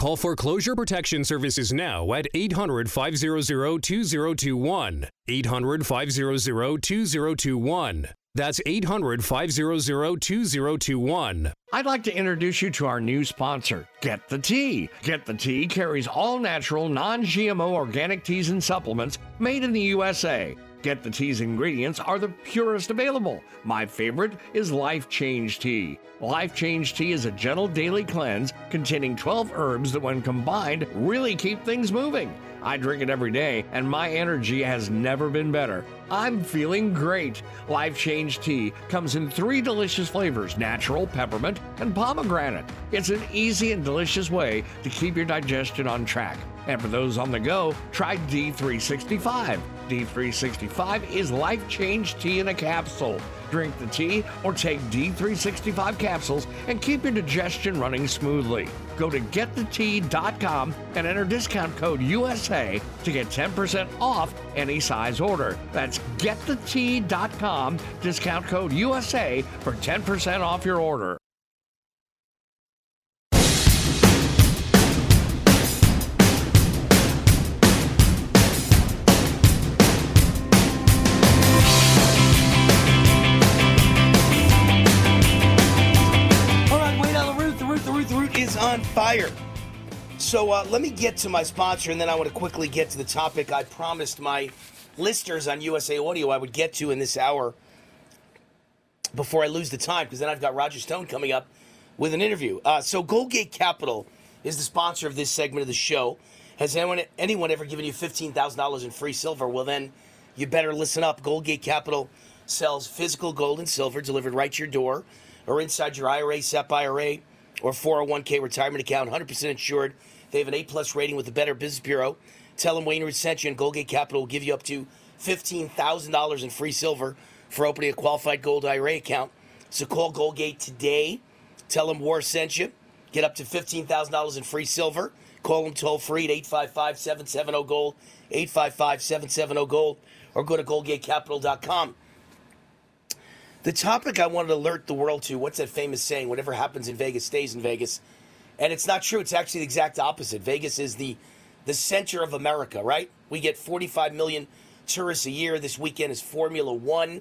Call Foreclosure Protection Services now at 800 500 2021. 800 500 2021. That's 800 500 2021. I'd like to introduce you to our new sponsor, Get the Tea. Get the Tea carries all natural, non GMO organic teas and supplements made in the USA. Get the Tea's ingredients are the purest available. My favorite is Life Change Tea. Life Change Tea is a gentle daily cleanse containing 12 herbs that, when combined, really keep things moving. I drink it every day, and my energy has never been better. I'm feeling great. Life Change Tea comes in three delicious flavors natural, peppermint, and pomegranate. It's an easy and delicious way to keep your digestion on track. And for those on the go, try D365. D365 is life change tea in a capsule. Drink the tea or take D365 capsules and keep your digestion running smoothly. Go to getthetea.com and enter discount code USA to get 10% off any size order. That's getthetea.com, discount code USA for 10% off your order. On fire. So uh, let me get to my sponsor, and then I want to quickly get to the topic I promised my listeners on USA Audio I would get to in this hour before I lose the time, because then I've got Roger Stone coming up with an interview. Uh, so Goldgate Capital is the sponsor of this segment of the show. Has anyone anyone ever given you fifteen thousand dollars in free silver? Well, then you better listen up. Goldgate Capital sells physical gold and silver delivered right to your door or inside your IRA, SEP IRA, or 401k retirement account, 100% insured. They have an A plus rating with the Better Business Bureau. Tell them Wayne Root sent you, and Goldgate Capital will give you up to $15,000 in free silver for opening a qualified gold IRA account. So call Goldgate today. Tell them War sent you. Get up to $15,000 in free silver. Call them toll free at 855 770 Gold, 855 770 Gold, or go to goldgatecapital.com. The topic I wanted to alert the world to what's that famous saying? Whatever happens in Vegas stays in Vegas. And it's not true. It's actually the exact opposite. Vegas is the, the center of America, right? We get 45 million tourists a year. This weekend is Formula One.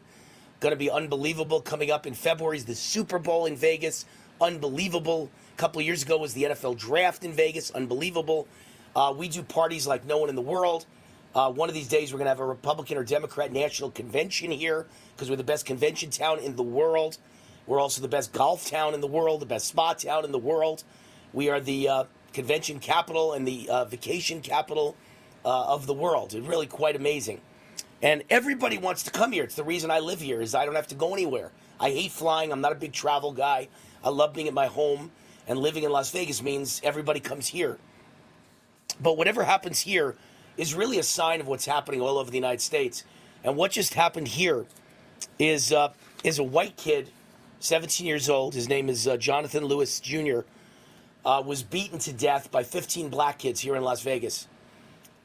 Going to be unbelievable. Coming up in February is the Super Bowl in Vegas. Unbelievable. A couple years ago was the NFL draft in Vegas. Unbelievable. Uh, we do parties like no one in the world. Uh, one of these days, we're going to have a Republican or Democrat national convention here because we're the best convention town in the world. We're also the best golf town in the world, the best spa town in the world. We are the uh, convention capital and the uh, vacation capital uh, of the world. It's really quite amazing. And everybody wants to come here. It's the reason I live here is I don't have to go anywhere. I hate flying. I'm not a big travel guy. I love being at my home. And living in Las Vegas means everybody comes here. But whatever happens here is really a sign of what's happening all over the United States. And what just happened here is uh, is a white kid, 17 years old. His name is uh, Jonathan Lewis Jr. Uh, was beaten to death by 15 black kids here in Las Vegas.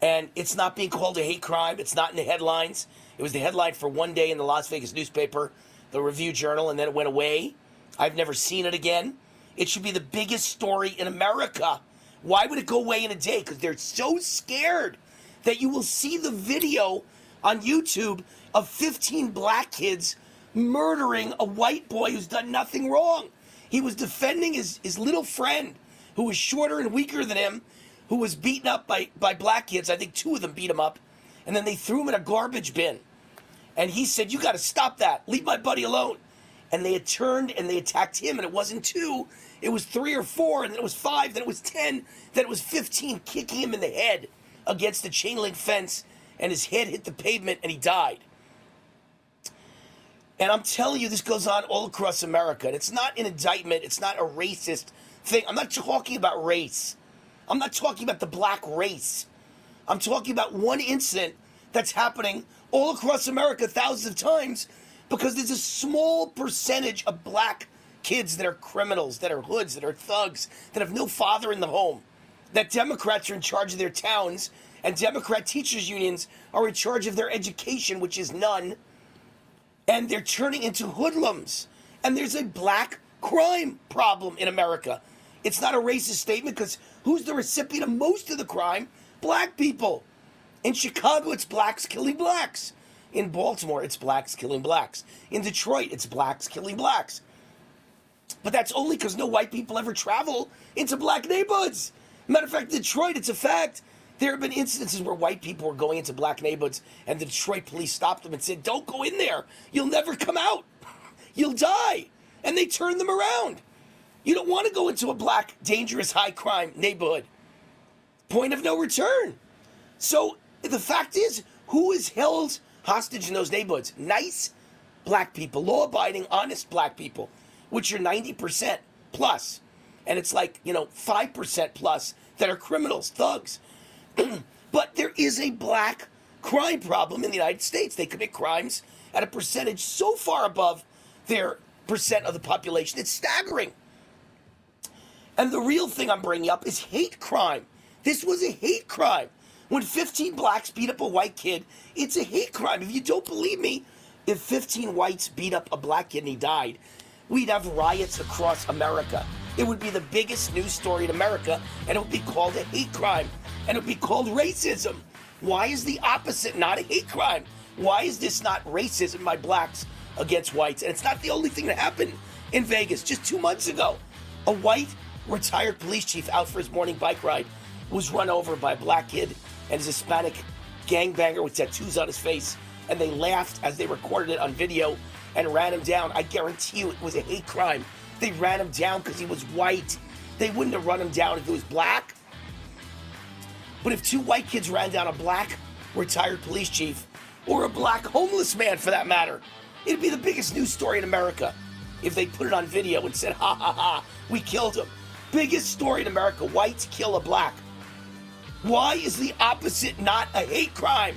And it's not being called a hate crime. It's not in the headlines. It was the headline for one day in the Las Vegas newspaper, the Review Journal, and then it went away. I've never seen it again. It should be the biggest story in America. Why would it go away in a day? Because they're so scared that you will see the video on YouTube of 15 black kids murdering a white boy who's done nothing wrong. He was defending his, his little friend who was shorter and weaker than him, who was beaten up by, by black kids. I think two of them beat him up. And then they threw him in a garbage bin. And he said, You got to stop that. Leave my buddy alone. And they had turned and they attacked him. And it wasn't two, it was three or four. And then it was five. Then it was 10. Then it was 15, kicking him in the head against the chain link fence. And his head hit the pavement and he died. And I'm telling you, this goes on all across America. And it's not an indictment, it's not a racist thing. I'm not talking about race. I'm not talking about the black race. I'm talking about one incident that's happening all across America thousands of times because there's a small percentage of black kids that are criminals, that are hoods, that are thugs, that have no father in the home. That Democrats are in charge of their towns and Democrat teachers' unions are in charge of their education, which is none and they're turning into hoodlums. And there's a black crime problem in America. It's not a racist statement because who's the recipient of most of the crime? Black people. In Chicago, it's blacks killing blacks. In Baltimore, it's blacks killing blacks. In Detroit, it's blacks killing blacks. But that's only because no white people ever travel into black neighborhoods. Matter of fact, Detroit, it's a fact. There have been instances where white people were going into black neighborhoods and the Detroit police stopped them and said, Don't go in there. You'll never come out. You'll die. And they turned them around. You don't want to go into a black, dangerous, high crime neighborhood. Point of no return. So the fact is, who is held hostage in those neighborhoods? Nice black people, law abiding, honest black people, which are 90% plus. And it's like, you know, 5% plus that are criminals, thugs. but there is a black crime problem in the United States. They commit crimes at a percentage so far above their percent of the population. It's staggering. And the real thing I'm bringing up is hate crime. This was a hate crime. When 15 blacks beat up a white kid, it's a hate crime. If you don't believe me, if 15 whites beat up a black kid and he died, we'd have riots across America. It would be the biggest news story in America, and it would be called a hate crime, and it would be called racism. Why is the opposite not a hate crime? Why is this not racism by blacks against whites? And it's not the only thing that happened in Vegas. Just two months ago, a white retired police chief out for his morning bike ride was run over by a black kid and his Hispanic gangbanger with tattoos on his face. And they laughed as they recorded it on video and ran him down. I guarantee you it was a hate crime. They ran him down because he was white. They wouldn't have run him down if he was black. But if two white kids ran down a black retired police chief, or a black homeless man for that matter, it'd be the biggest news story in America if they put it on video and said, ha ha ha, we killed him. Biggest story in America whites kill a black. Why is the opposite not a hate crime?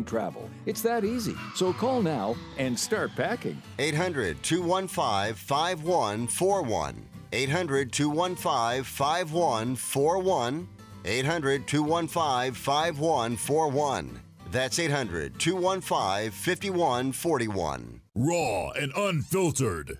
travel. It's that easy. So call now and start packing. 800 215 5141. 800 215 5141. 800 215 5141. That's 800 215 5141. Raw and unfiltered.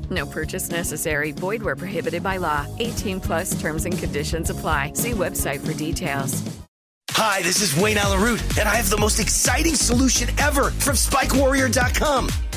No purchase necessary. Void where prohibited by law. 18 plus terms and conditions apply. See website for details. Hi, this is Wayne Allyn Root, and I have the most exciting solution ever from SpikeWarrior.com.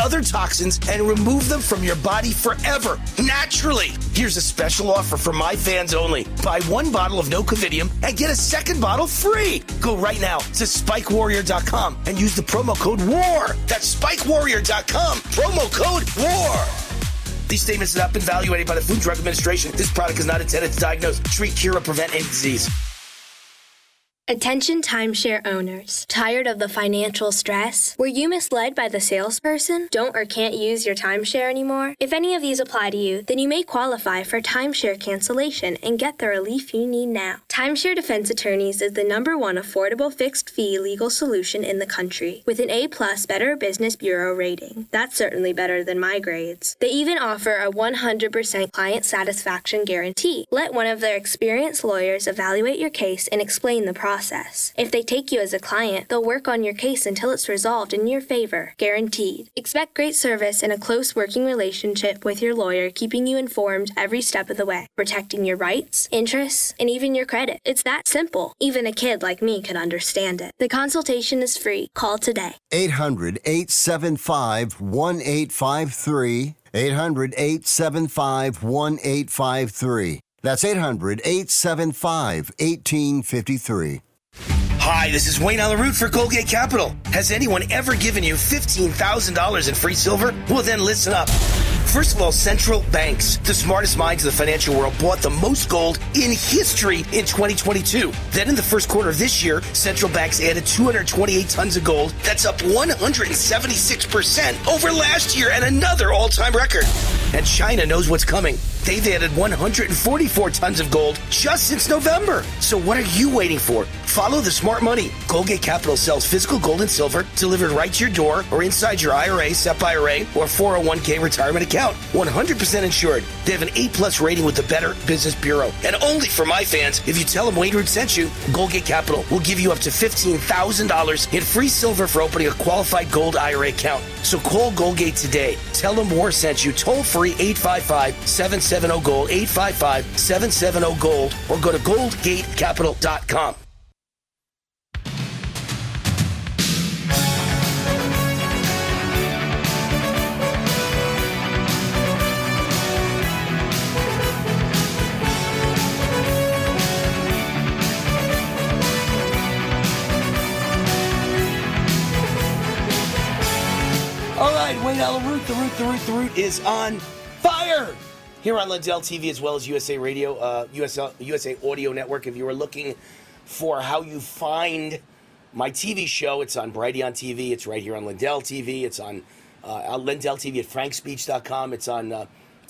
other toxins and remove them from your body forever, naturally. Here's a special offer for my fans only. Buy one bottle of No Covidium and get a second bottle free. Go right now to SpikeWarrior.com and use the promo code WAR. That's SpikeWarrior.com, promo code WAR. These statements have not been evaluated by the Food Drug Administration. This product is not intended to diagnose, treat, cure, or prevent any disease. Attention timeshare owners. Tired of the financial stress? Were you misled by the salesperson? Don't or can't use your timeshare anymore? If any of these apply to you, then you may qualify for timeshare cancellation and get the relief you need now. Timeshare Defense Attorneys is the number one affordable fixed fee legal solution in the country with an A plus Better Business Bureau rating. That's certainly better than my grades. They even offer a 100% client satisfaction guarantee. Let one of their experienced lawyers evaluate your case and explain the process process. If they take you as a client, they'll work on your case until it's resolved in your favor, guaranteed. Expect great service and a close working relationship with your lawyer, keeping you informed every step of the way, protecting your rights, interests, and even your credit. It's that simple. Even a kid like me could understand it. The consultation is free. Call today. 800 875 1853. 800 875 1853. That's 800 875 1853. Hi, this is Wayne on the Alaroot for Goldgate Capital. Has anyone ever given you $15,000 in free silver? Well, then listen up. First of all, central banks, the smartest minds of the financial world, bought the most gold in history in 2022. Then in the first quarter of this year, central banks added 228 tons of gold. That's up 176% over last year and another all time record. And China knows what's coming. They've added 144 tons of gold just since November. So what are you waiting for? Follow the smart money. Goldgate Capital sells physical gold and silver delivered right to your door or inside your IRA, SEP IRA, or 401k retirement account. 100% insured. They have an A plus rating with the Better Business Bureau. And only for my fans, if you tell them Wayne Root sent you, Goldgate Capital will give you up to $15,000 in free silver for opening a qualified gold IRA account. So call Goldgate today. Tell them War sent you toll free 855 770 Gold, 855 770 Gold, or go to goldgatecapital.com. Allyn Root, the root, the root, the root is on fire here on Lindell TV as well as USA Radio, uh, USA, USA Audio Network. If you are looking for how you find my TV show, it's on Brighteon TV. It's right here on Lindell TV. It's on uh, Lindell TV at frankspeech.com. It's on uh,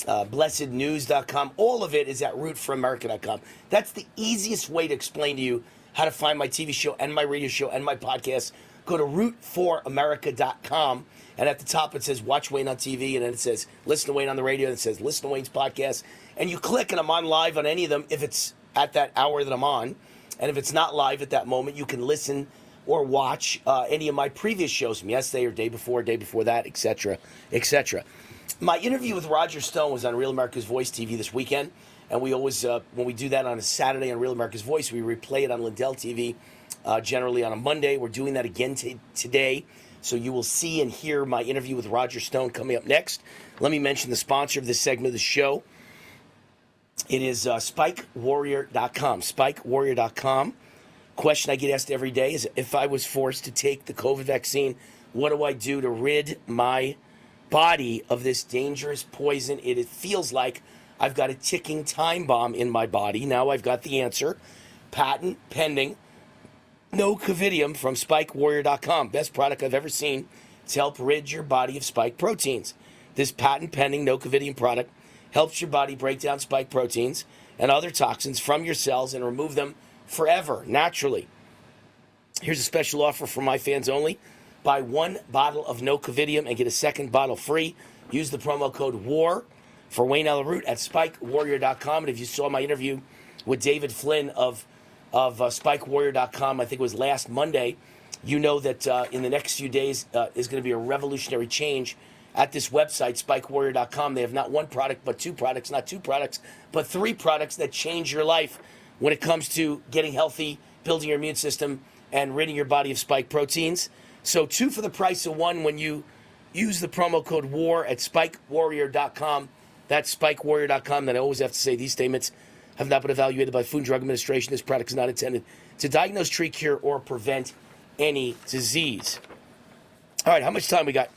uh, blessednews.com. All of it is at rootforamerica.com. That's the easiest way to explain to you how to find my TV show and my radio show and my podcast. Go to rootforamerica.com. And at the top, it says Watch Wayne on TV. And then it says Listen to Wayne on the radio. And it says Listen to Wayne's podcast. And you click, and I'm on live on any of them if it's at that hour that I'm on. And if it's not live at that moment, you can listen or watch uh, any of my previous shows from yesterday or day before, day before that, etc., etc. My interview with Roger Stone was on Real America's Voice TV this weekend. And we always, uh, when we do that on a Saturday on Real America's Voice, we replay it on Lindell TV uh, generally on a Monday. We're doing that again t- today. So you will see and hear my interview with Roger Stone coming up next. Let me mention the sponsor of this segment of the show. It is uh, spikewarrior.com. Spikewarrior.com. Question I get asked every day is if I was forced to take the COVID vaccine, what do I do to rid my body of this dangerous poison? It, it feels like I've got a ticking time bomb in my body. Now I've got the answer. Patent pending no Covidium from SpikeWarrior.com. Best product I've ever seen to help rid your body of spike proteins. This patent pending no Covidium product helps your body break down spike proteins and other toxins from your cells and remove them forever, naturally. Here's a special offer for my fans only. Buy one bottle of no Covidium and get a second bottle free. Use the promo code WAR for Wayne Root at SpikeWarrior.com. And if you saw my interview with David Flynn of of uh, SpikeWarrior.com. I think it was last Monday. You know that uh, in the next few days uh, is going to be a revolutionary change at this website, SpikeWarrior.com. They have not one product, but two products, not two products, but three products that change your life when it comes to getting healthy, building your immune system, and ridding your body of spike proteins. So, two for the price of one when you use the promo code WAR at SpikeWarrior.com. That's SpikeWarrior.com. That I always have to say these statements have not been evaluated by Food and Drug Administration. This product is not intended to diagnose, treat, cure, or prevent any disease. All right, how much time we got?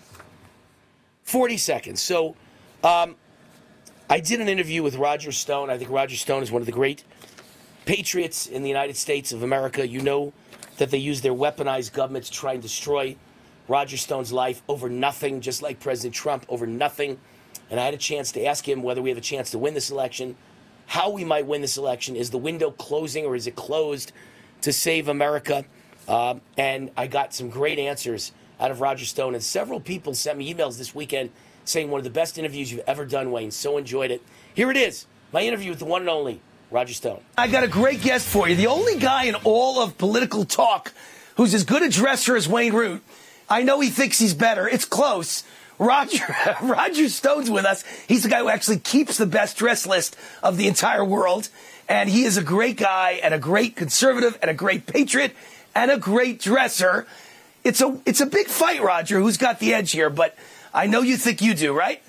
40 seconds. So, um, I did an interview with Roger Stone. I think Roger Stone is one of the great patriots in the United States of America, you know that they use their weaponized government to try and destroy Roger Stone's life over nothing, just like President Trump over nothing. And I had a chance to ask him whether we have a chance to win this election, how we might win this election. Is the window closing or is it closed to save America? Uh, and I got some great answers out of Roger Stone. And several people sent me emails this weekend saying one of the best interviews you've ever done, Wayne. So enjoyed it. Here it is my interview with the one and only Roger Stone. I got a great guest for you. The only guy in all of political talk who's as good a dresser as Wayne Root. I know he thinks he's better. It's close. Roger Roger Stone's with us. He's the guy who actually keeps the best dress list of the entire world. And he is a great guy and a great conservative and a great patriot and a great dresser. It's a it's a big fight, Roger. Who's got the edge here? But I know you think you do, right?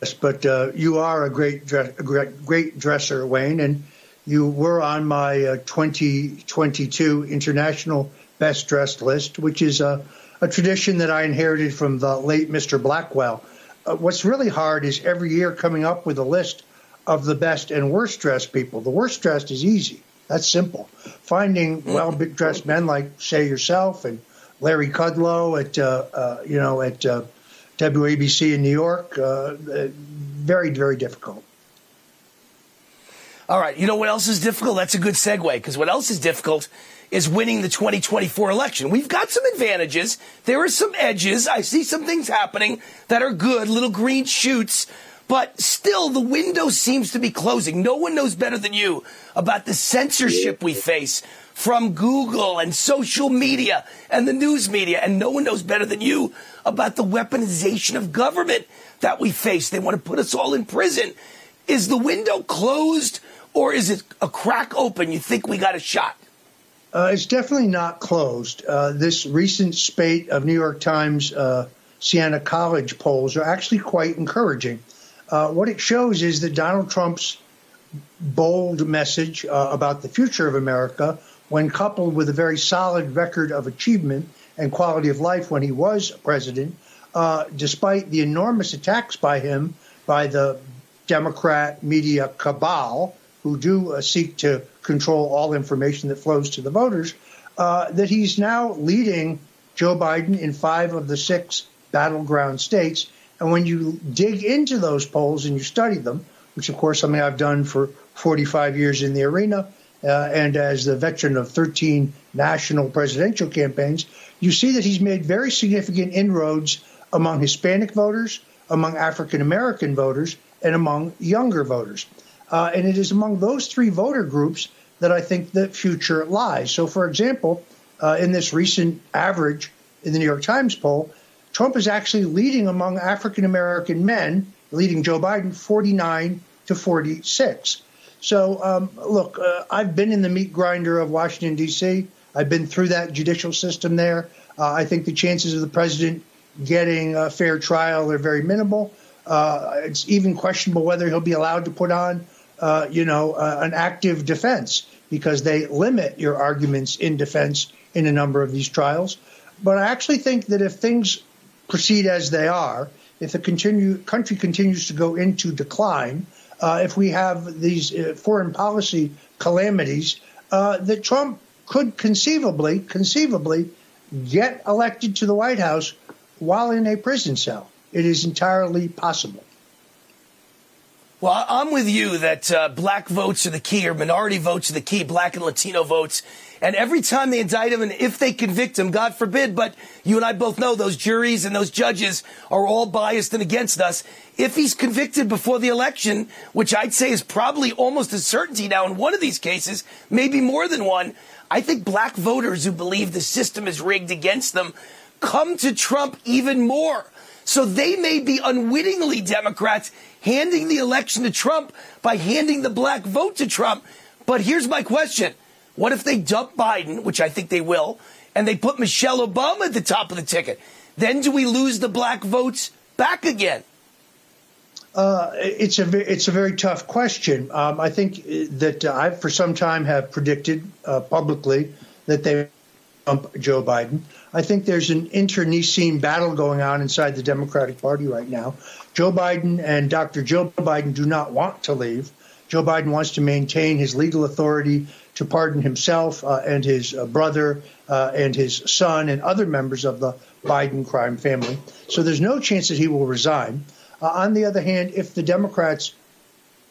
Yes, but uh, you are a great, dress, a great dresser, Wayne, and you were on my uh, 2022 international best dressed list, which is a, a tradition that I inherited from the late Mr. Blackwell. Uh, what's really hard is every year coming up with a list of the best and worst dressed people. The worst dressed is easy. That's simple. Finding well dressed men like, say, yourself and Larry Kudlow at, uh, uh, you know, at uh, WABC in New York, uh, very, very difficult. All right. You know what else is difficult? That's a good segue because what else is difficult is winning the 2024 election. We've got some advantages. There are some edges. I see some things happening that are good, little green shoots, but still the window seems to be closing. No one knows better than you about the censorship we face from Google and social media and the news media. And no one knows better than you about the weaponization of government that we face. They want to put us all in prison. Is the window closed or is it a crack open? You think we got a shot? Uh, it's definitely not closed. Uh, this recent spate of New York Times uh, Siena College polls are actually quite encouraging. Uh, what it shows is that Donald Trump's bold message uh, about the future of America, when coupled with a very solid record of achievement and quality of life when he was president, uh, despite the enormous attacks by him by the Democrat media cabal, who do seek to control all information that flows to the voters, uh, that he's now leading Joe Biden in five of the six battleground states. And when you dig into those polls and you study them, which of course something I've done for 45 years in the arena, uh, and as the veteran of 13 national presidential campaigns, you see that he's made very significant inroads among Hispanic voters, among African American voters, and among younger voters. Uh, and it is among those three voter groups that I think the future lies. So, for example, uh, in this recent average in the New York Times poll, Trump is actually leading among African American men, leading Joe Biden 49 to 46. So, um, look, uh, I've been in the meat grinder of Washington, D.C., I've been through that judicial system there. Uh, I think the chances of the president getting a fair trial are very minimal. Uh, it's even questionable whether he'll be allowed to put on uh, you know, uh, an active defense because they limit your arguments in defense in a number of these trials. But I actually think that if things proceed as they are, if the continue, country continues to go into decline, uh, if we have these uh, foreign policy calamities, uh, that Trump could conceivably, conceivably get elected to the White House while in a prison cell. It is entirely possible. Well, I'm with you that uh, black votes are the key, or minority votes are the key, black and Latino votes. And every time they indict him, and if they convict him, God forbid, but you and I both know those juries and those judges are all biased and against us. If he's convicted before the election, which I'd say is probably almost a certainty now in one of these cases, maybe more than one, I think black voters who believe the system is rigged against them come to Trump even more. So they may be unwittingly Democrats handing the election to Trump by handing the black vote to Trump. But here's my question. What if they dump Biden, which I think they will, and they put Michelle Obama at the top of the ticket? Then do we lose the black votes back again? Uh, it's a it's a very tough question. Um, I think that uh, I, for some time, have predicted uh, publicly that they dump Joe Biden. I think there's an internecine battle going on inside the Democratic Party right now. Joe Biden and Dr. Joe Biden do not want to leave. Joe Biden wants to maintain his legal authority to pardon himself uh, and his uh, brother uh, and his son and other members of the Biden crime family. So there's no chance that he will resign. Uh, on the other hand, if the Democrats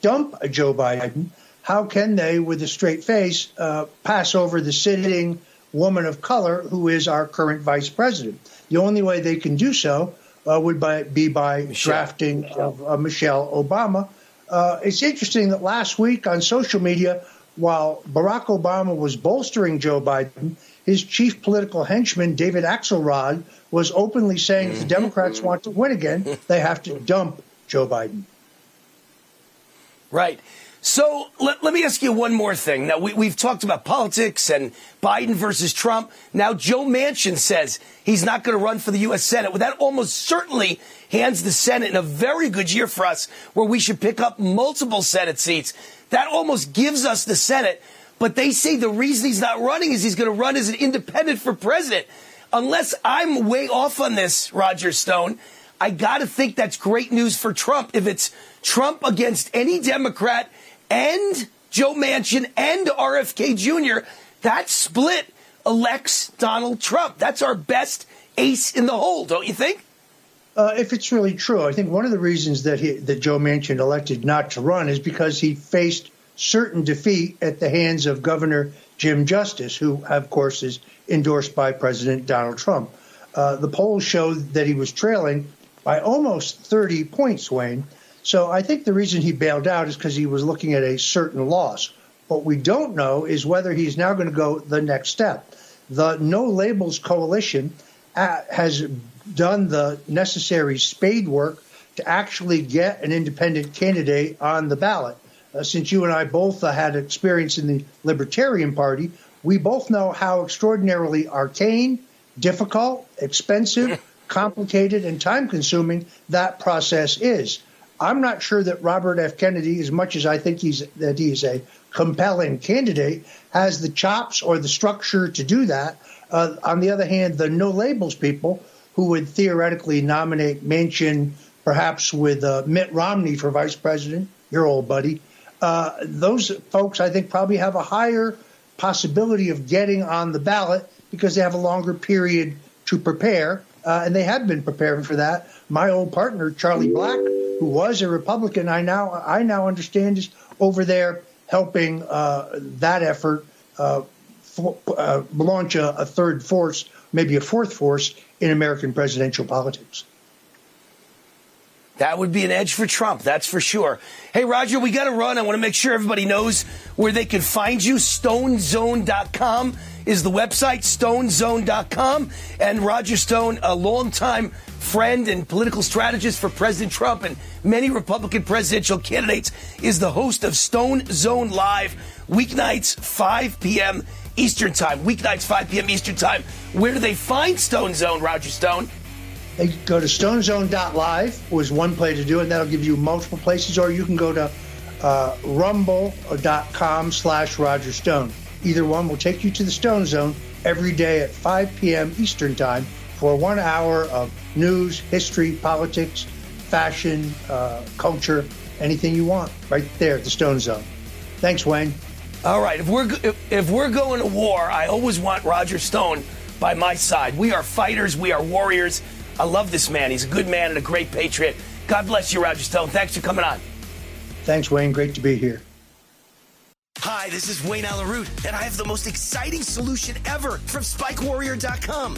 dump Joe Biden, how can they, with a straight face, uh, pass over the sitting woman of color who is our current vice president? The only way they can do so uh, would by, be by Michelle. drafting of uh, Michelle Obama. Uh, it's interesting that last week on social media, while Barack Obama was bolstering Joe Biden, his chief political henchman, David Axelrod, was openly saying if the Democrats want to win again, they have to dump Joe Biden. Right. So let, let me ask you one more thing. Now, we, we've talked about politics and Biden versus Trump. Now, Joe Manchin says he's not going to run for the U.S. Senate. Well, that almost certainly hands the Senate in a very good year for us where we should pick up multiple Senate seats. That almost gives us the Senate. But they say the reason he's not running is he's going to run as an independent for president. Unless I'm way off on this, Roger Stone, I got to think that's great news for Trump. If it's Trump against any Democrat and Joe Manchin and RFK Jr., that split elects Donald Trump. That's our best ace in the hole, don't you think? Uh, if it's really true, I think one of the reasons that he, that Joe Manchin elected not to run is because he faced certain defeat at the hands of Governor Jim Justice, who, of course, is endorsed by President Donald Trump. Uh, the polls showed that he was trailing by almost 30 points, Wayne. So I think the reason he bailed out is because he was looking at a certain loss. What we don't know is whether he's now going to go the next step. The No Labels Coalition uh, has done the necessary spade work to actually get an independent candidate on the ballot. Uh, since you and I both uh, had experience in the Libertarian Party, we both know how extraordinarily arcane, difficult, expensive, complicated, and time consuming that process is. I'm not sure that Robert F. Kennedy, as much as I think he's that he's a compelling candidate, has the chops or the structure to do that. Uh, on the other hand, the no labels people who would theoretically nominate Manchin, perhaps with uh, Mitt Romney for vice president, your old buddy, uh, those folks I think probably have a higher possibility of getting on the ballot because they have a longer period to prepare, uh, and they have been preparing for that. My old partner Charlie Black who was a Republican, I now I now understand is over there helping uh, that effort uh, for, uh, launch a, a third force, maybe a fourth force in American presidential politics. That would be an edge for Trump, that's for sure. Hey, Roger, we got to run. I want to make sure everybody knows where they can find you. StoneZone.com is the website, StoneZone.com. And Roger Stone, a longtime friend and political strategist for President Trump and many Republican presidential candidates, is the host of Stone Zone Live, weeknights, 5 p.m. Eastern Time. Weeknights, 5 p.m. Eastern Time. Where do they find Stone Zone, Roger Stone? Go to stonezone.live was one place to do it. That'll give you multiple places, or you can go to uh, rumble.com slash Roger Stone. Either one will take you to the Stone Zone every day at 5 p.m. Eastern Time for one hour of news, history, politics, fashion, uh, culture, anything you want, right there at the Stone Zone. Thanks, Wayne. All right, if we're if, if we're going to war, I always want Roger Stone by my side. We are fighters, we are warriors. I love this man. He's a good man and a great patriot. God bless you, Roger Stone. Thanks for coming on. Thanks, Wayne. Great to be here. Hi, this is Wayne Allyn Root, and I have the most exciting solution ever from SpikeWarrior.com.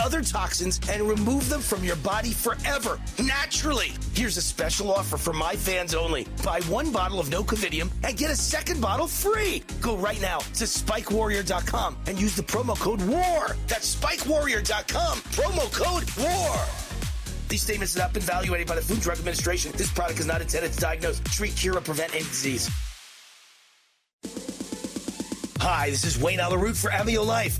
other toxins and remove them from your body forever, naturally. Here's a special offer for my fans only. Buy one bottle of Nocovidium and get a second bottle free. Go right now to spikewarrior.com and use the promo code WAR. That's spikewarrior.com, promo code WAR. These statements have not been evaluated by the Food Drug Administration. This product is not intended to diagnose, treat, cure, or prevent any disease. Hi, this is Wayne Allyn Root for Amio Life.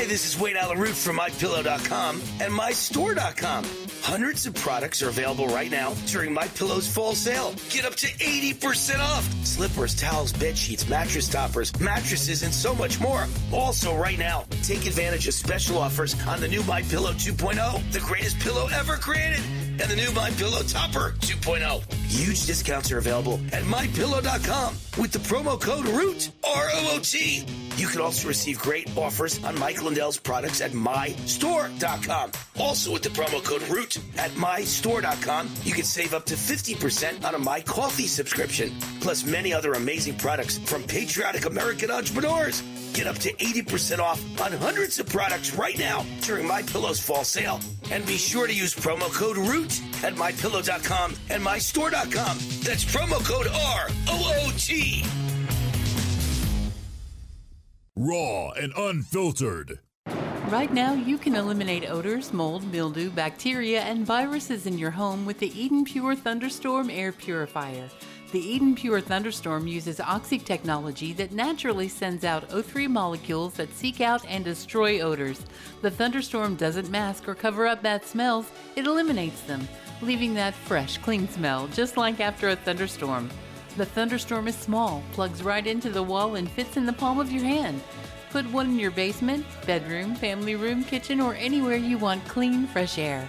Hi, this is Wayne Allyn Root from MyPillow.com and MyStore.com. Hundreds of products are available right now during My Pillow's fall sale. Get up to 80% off. Slippers, towels, bed sheets, mattress toppers, mattresses, and so much more. Also, right now, take advantage of special offers on the new My Pillow 2.0, the greatest pillow ever created, and the new My Pillow Topper 2.0. Huge discounts are available at MyPillow.com with the promo code ROOT, R-O-O-T. You can also receive great offers on Mike Lindell's products at MyStore.com. Also with the promo code ROOT at MyStore.com, you can save up to 50% on a My Coffee subscription, plus many other amazing products from patriotic American entrepreneurs. Get up to 80% off on hundreds of products right now during My Pillow's fall sale. And be sure to use promo code ROOT at MyPillow.com and MyStore.com. That's promo code R-O-O-T. Raw and unfiltered. Right now, you can eliminate odors, mold, mildew, bacteria, and viruses in your home with the Eden Pure Thunderstorm Air Purifier. The Eden Pure Thunderstorm uses Oxy technology that naturally sends out O3 molecules that seek out and destroy odors. The Thunderstorm doesn't mask or cover up bad smells, it eliminates them, leaving that fresh, clean smell, just like after a thunderstorm. The Thunderstorm is small, plugs right into the wall, and fits in the palm of your hand. Put one in your basement, bedroom, family room, kitchen, or anywhere you want clean, fresh air.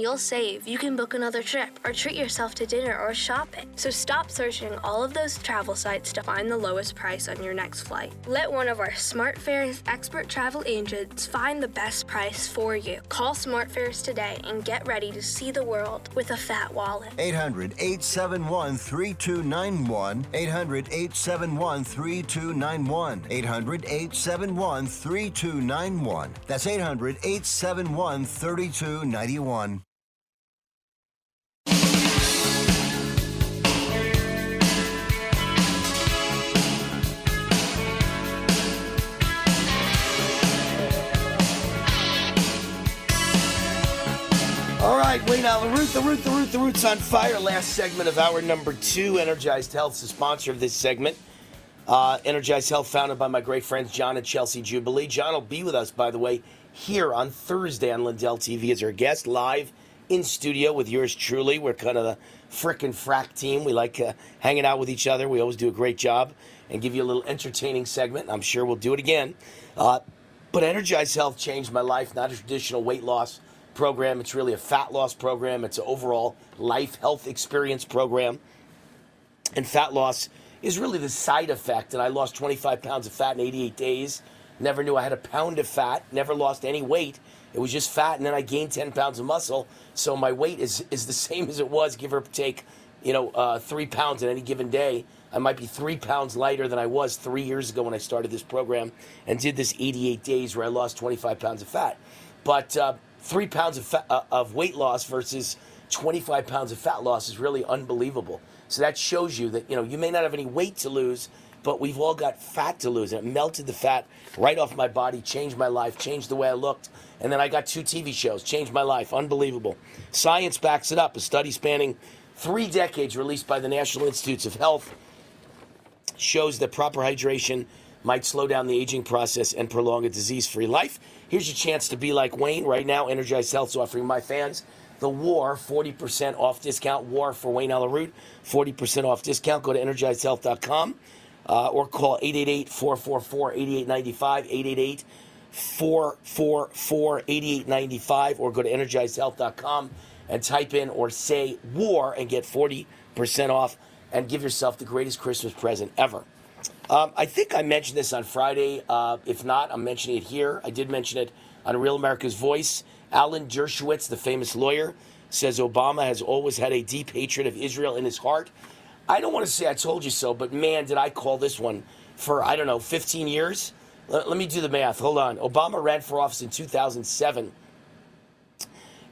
you'll save, you can book another trip or treat yourself to dinner or shopping. So stop searching all of those travel sites to find the lowest price on your next flight. Let one of our SmartFares expert travel agents find the best price for you. Call SmartFares today and get ready to see the world with a fat wallet. 800 871 3291. 800 871 3291. 800 871 3291. That's 800 871 3291. All right, Wayne The Root, the Root, the Root, the Root's on fire. Last segment of hour number two. Energized Health is the sponsor of this segment. Uh, Energized Health, founded by my great friends John and Chelsea Jubilee. John will be with us, by the way, here on Thursday on Lindell TV as our guest, live in studio with yours truly. We're kind of the frickin' frack team. We like uh, hanging out with each other. We always do a great job and give you a little entertaining segment. I'm sure we'll do it again. Uh, but Energized Health changed my life, not a traditional weight loss program. It's really a fat loss program. It's an overall life health experience program. And fat loss is really the side effect. And I lost 25 pounds of fat in 88 days. Never knew I had a pound of fat. Never lost any weight. It was just fat, and then I gained 10 pounds of muscle. So my weight is is the same as it was, give or take, you know, uh, three pounds in any given day. I might be three pounds lighter than I was three years ago when I started this program and did this 88 days where I lost 25 pounds of fat. But uh, three pounds of, fat, uh, of weight loss versus 25 pounds of fat loss is really unbelievable. So that shows you that you know you may not have any weight to lose, but we've all got fat to lose. And it melted the fat right off my body, changed my life, changed the way I looked. And then I got two TV shows, changed my life. Unbelievable. Science backs it up. A study spanning three decades released by the National Institutes of Health shows that proper hydration might slow down the aging process and prolong a disease free life. Here's your chance to be like Wayne. Right now, Energized Health is offering my fans the War 40% off discount. War for Wayne Allyn 40% off discount. Go to energizedhealth.com uh, or call 888 444 8895. 888 444 8895 or go to energizedhealth.com and type in or say war and get 40% off and give yourself the greatest Christmas present ever. Um, I think I mentioned this on Friday. Uh, if not, I'm mentioning it here. I did mention it on Real America's Voice. Alan Dershowitz, the famous lawyer, says Obama has always had a deep hatred of Israel in his heart. I don't want to say I told you so, but man, did I call this one for, I don't know, 15 years? Let, let me do the math. Hold on. Obama ran for office in 2007.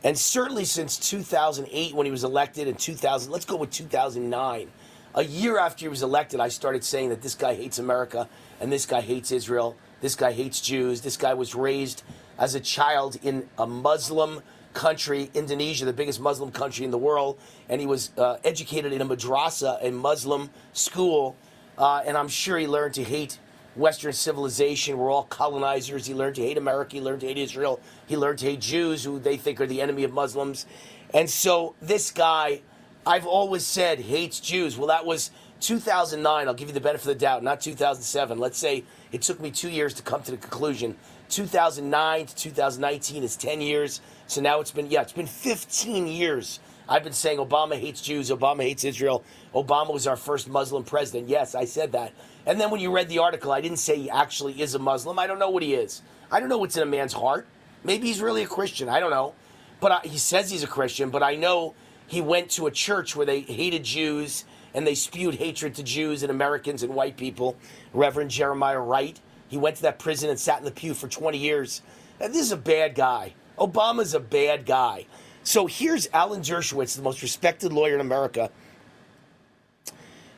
And certainly since 2008, when he was elected in 2000, let's go with 2009. A year after he was elected, I started saying that this guy hates America and this guy hates Israel. This guy hates Jews. This guy was raised as a child in a Muslim country, Indonesia, the biggest Muslim country in the world, and he was uh, educated in a madrasa, a Muslim school, uh, and I'm sure he learned to hate Western civilization. We're all colonizers. He learned to hate America. He learned to hate Israel. He learned to hate Jews, who they think are the enemy of Muslims. And so this guy, I've always said, hates Jews. Well, that was 2009. I'll give you the benefit of the doubt, not 2007. Let's say it took me two years to come to the conclusion. 2009 to 2019 is 10 years. So now it's been, yeah, it's been 15 years. I've been saying Obama hates Jews, Obama hates Israel. Obama was our first Muslim president. Yes, I said that. And then when you read the article, I didn't say he actually is a Muslim. I don't know what he is. I don't know what's in a man's heart. Maybe he's really a Christian. I don't know. But I, he says he's a Christian, but I know he went to a church where they hated Jews and they spewed hatred to Jews and Americans and white people. Reverend Jeremiah Wright. He went to that prison and sat in the pew for 20 years. And this is a bad guy. Obama's a bad guy. So here's Alan Dershowitz, the most respected lawyer in America,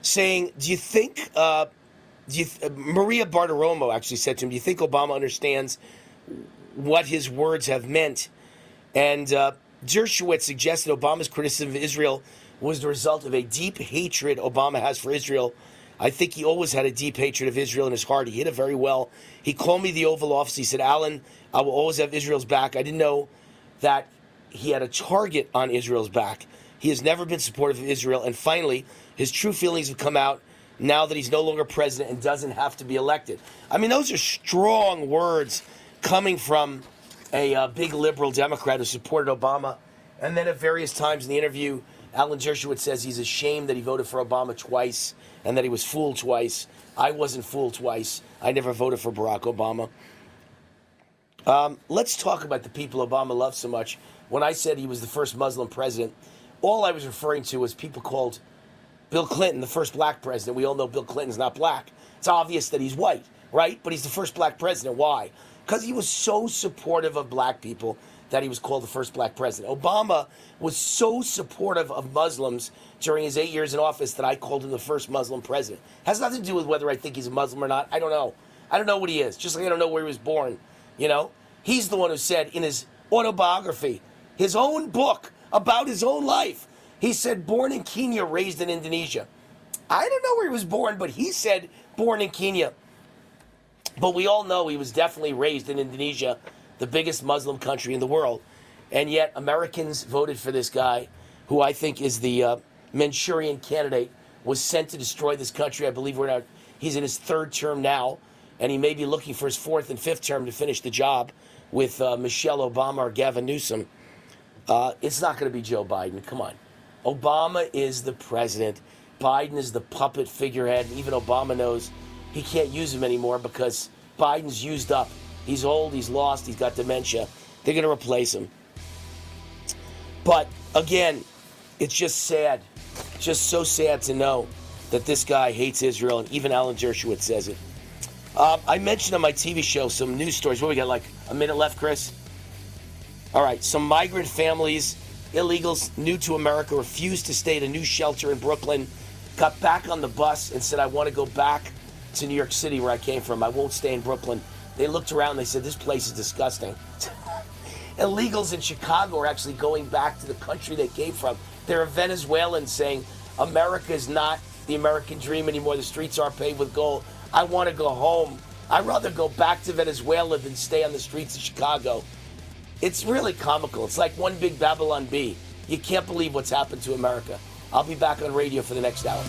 saying, "Do you think?" Uh, do you th- Maria Bartiromo actually said to him, "Do you think Obama understands what his words have meant?" And uh, Dershowitz suggested Obama's criticism of Israel was the result of a deep hatred Obama has for Israel. I think he always had a deep hatred of Israel in his heart. He hit it very well. He called me the Oval Office. He said, Alan, I will always have Israel's back. I didn't know that he had a target on Israel's back. He has never been supportive of Israel. And finally, his true feelings have come out now that he's no longer president and doesn't have to be elected. I mean, those are strong words coming from a uh, big liberal Democrat who supported Obama. And then at various times in the interview, Alan Dershowitz says he's ashamed that he voted for Obama twice and that he was fooled twice. I wasn't fooled twice. I never voted for Barack Obama. Um, let's talk about the people Obama loves so much. When I said he was the first Muslim president, all I was referring to was people called Bill Clinton the first black president. We all know Bill Clinton's not black. It's obvious that he's white, right? But he's the first black president. Why? Because he was so supportive of black people that he was called the first black president. Obama was so supportive of Muslims during his eight years in office that I called him the first Muslim president. Has nothing to do with whether I think he's a Muslim or not. I don't know. I don't know what he is. Just like I don't know where he was born. You know, he's the one who said in his autobiography, his own book about his own life, he said, born in Kenya, raised in Indonesia. I don't know where he was born, but he said born in Kenya. But we all know he was definitely raised in Indonesia the biggest Muslim country in the world. And yet, Americans voted for this guy, who I think is the uh, Manchurian candidate, was sent to destroy this country. I believe we're not, he's in his third term now, and he may be looking for his fourth and fifth term to finish the job with uh, Michelle Obama or Gavin Newsom. Uh, it's not going to be Joe Biden. Come on. Obama is the president. Biden is the puppet figurehead. And even Obama knows he can't use him anymore because Biden's used up. He's old, he's lost, he's got dementia. They're going to replace him. But again, it's just sad. Just so sad to know that this guy hates Israel, and even Alan Dershowitz says it. Uh, I mentioned on my TV show some news stories. What we got, like a minute left, Chris? All right, some migrant families, illegals new to America, refused to stay at a new shelter in Brooklyn, got back on the bus and said, I want to go back to New York City where I came from. I won't stay in Brooklyn. They looked around, and they said, This place is disgusting. illegals in Chicago are actually going back to the country they came from. There are Venezuelans saying, America is not the American dream anymore. The streets aren't paved with gold. I want to go home. I'd rather go back to Venezuela than stay on the streets of Chicago. It's really comical. It's like one big Babylon Bee. You can't believe what's happened to America. I'll be back on radio for the next hour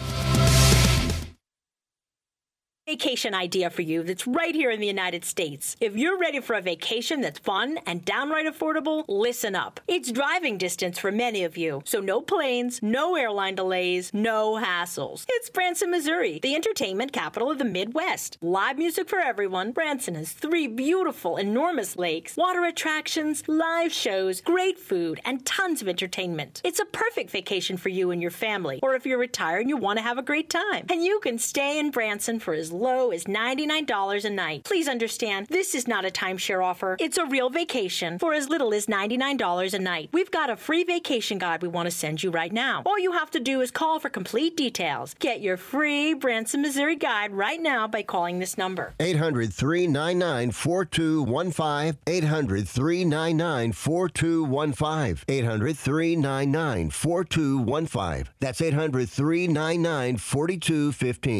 vacation idea for you that's right here in the United States. If you're ready for a vacation that's fun and downright affordable, listen up. It's driving distance for many of you, so no planes, no airline delays, no hassles. It's Branson, Missouri, the entertainment capital of the Midwest. Live music for everyone. Branson has three beautiful, enormous lakes, water attractions, live shows, great food, and tons of entertainment. It's a perfect vacation for you and your family, or if you're retired and you want to have a great time. And you can stay in Branson for as low as $99 a night. Please understand, this is not a timeshare offer. It's a real vacation for as little as $99 a night. We've got a free vacation guide we want to send you right now. All you have to do is call for complete details. Get your free Branson, Missouri guide right now by calling this number 800 399 4215. 800 399 4215. 800 399 4215. That's 800 399 4215.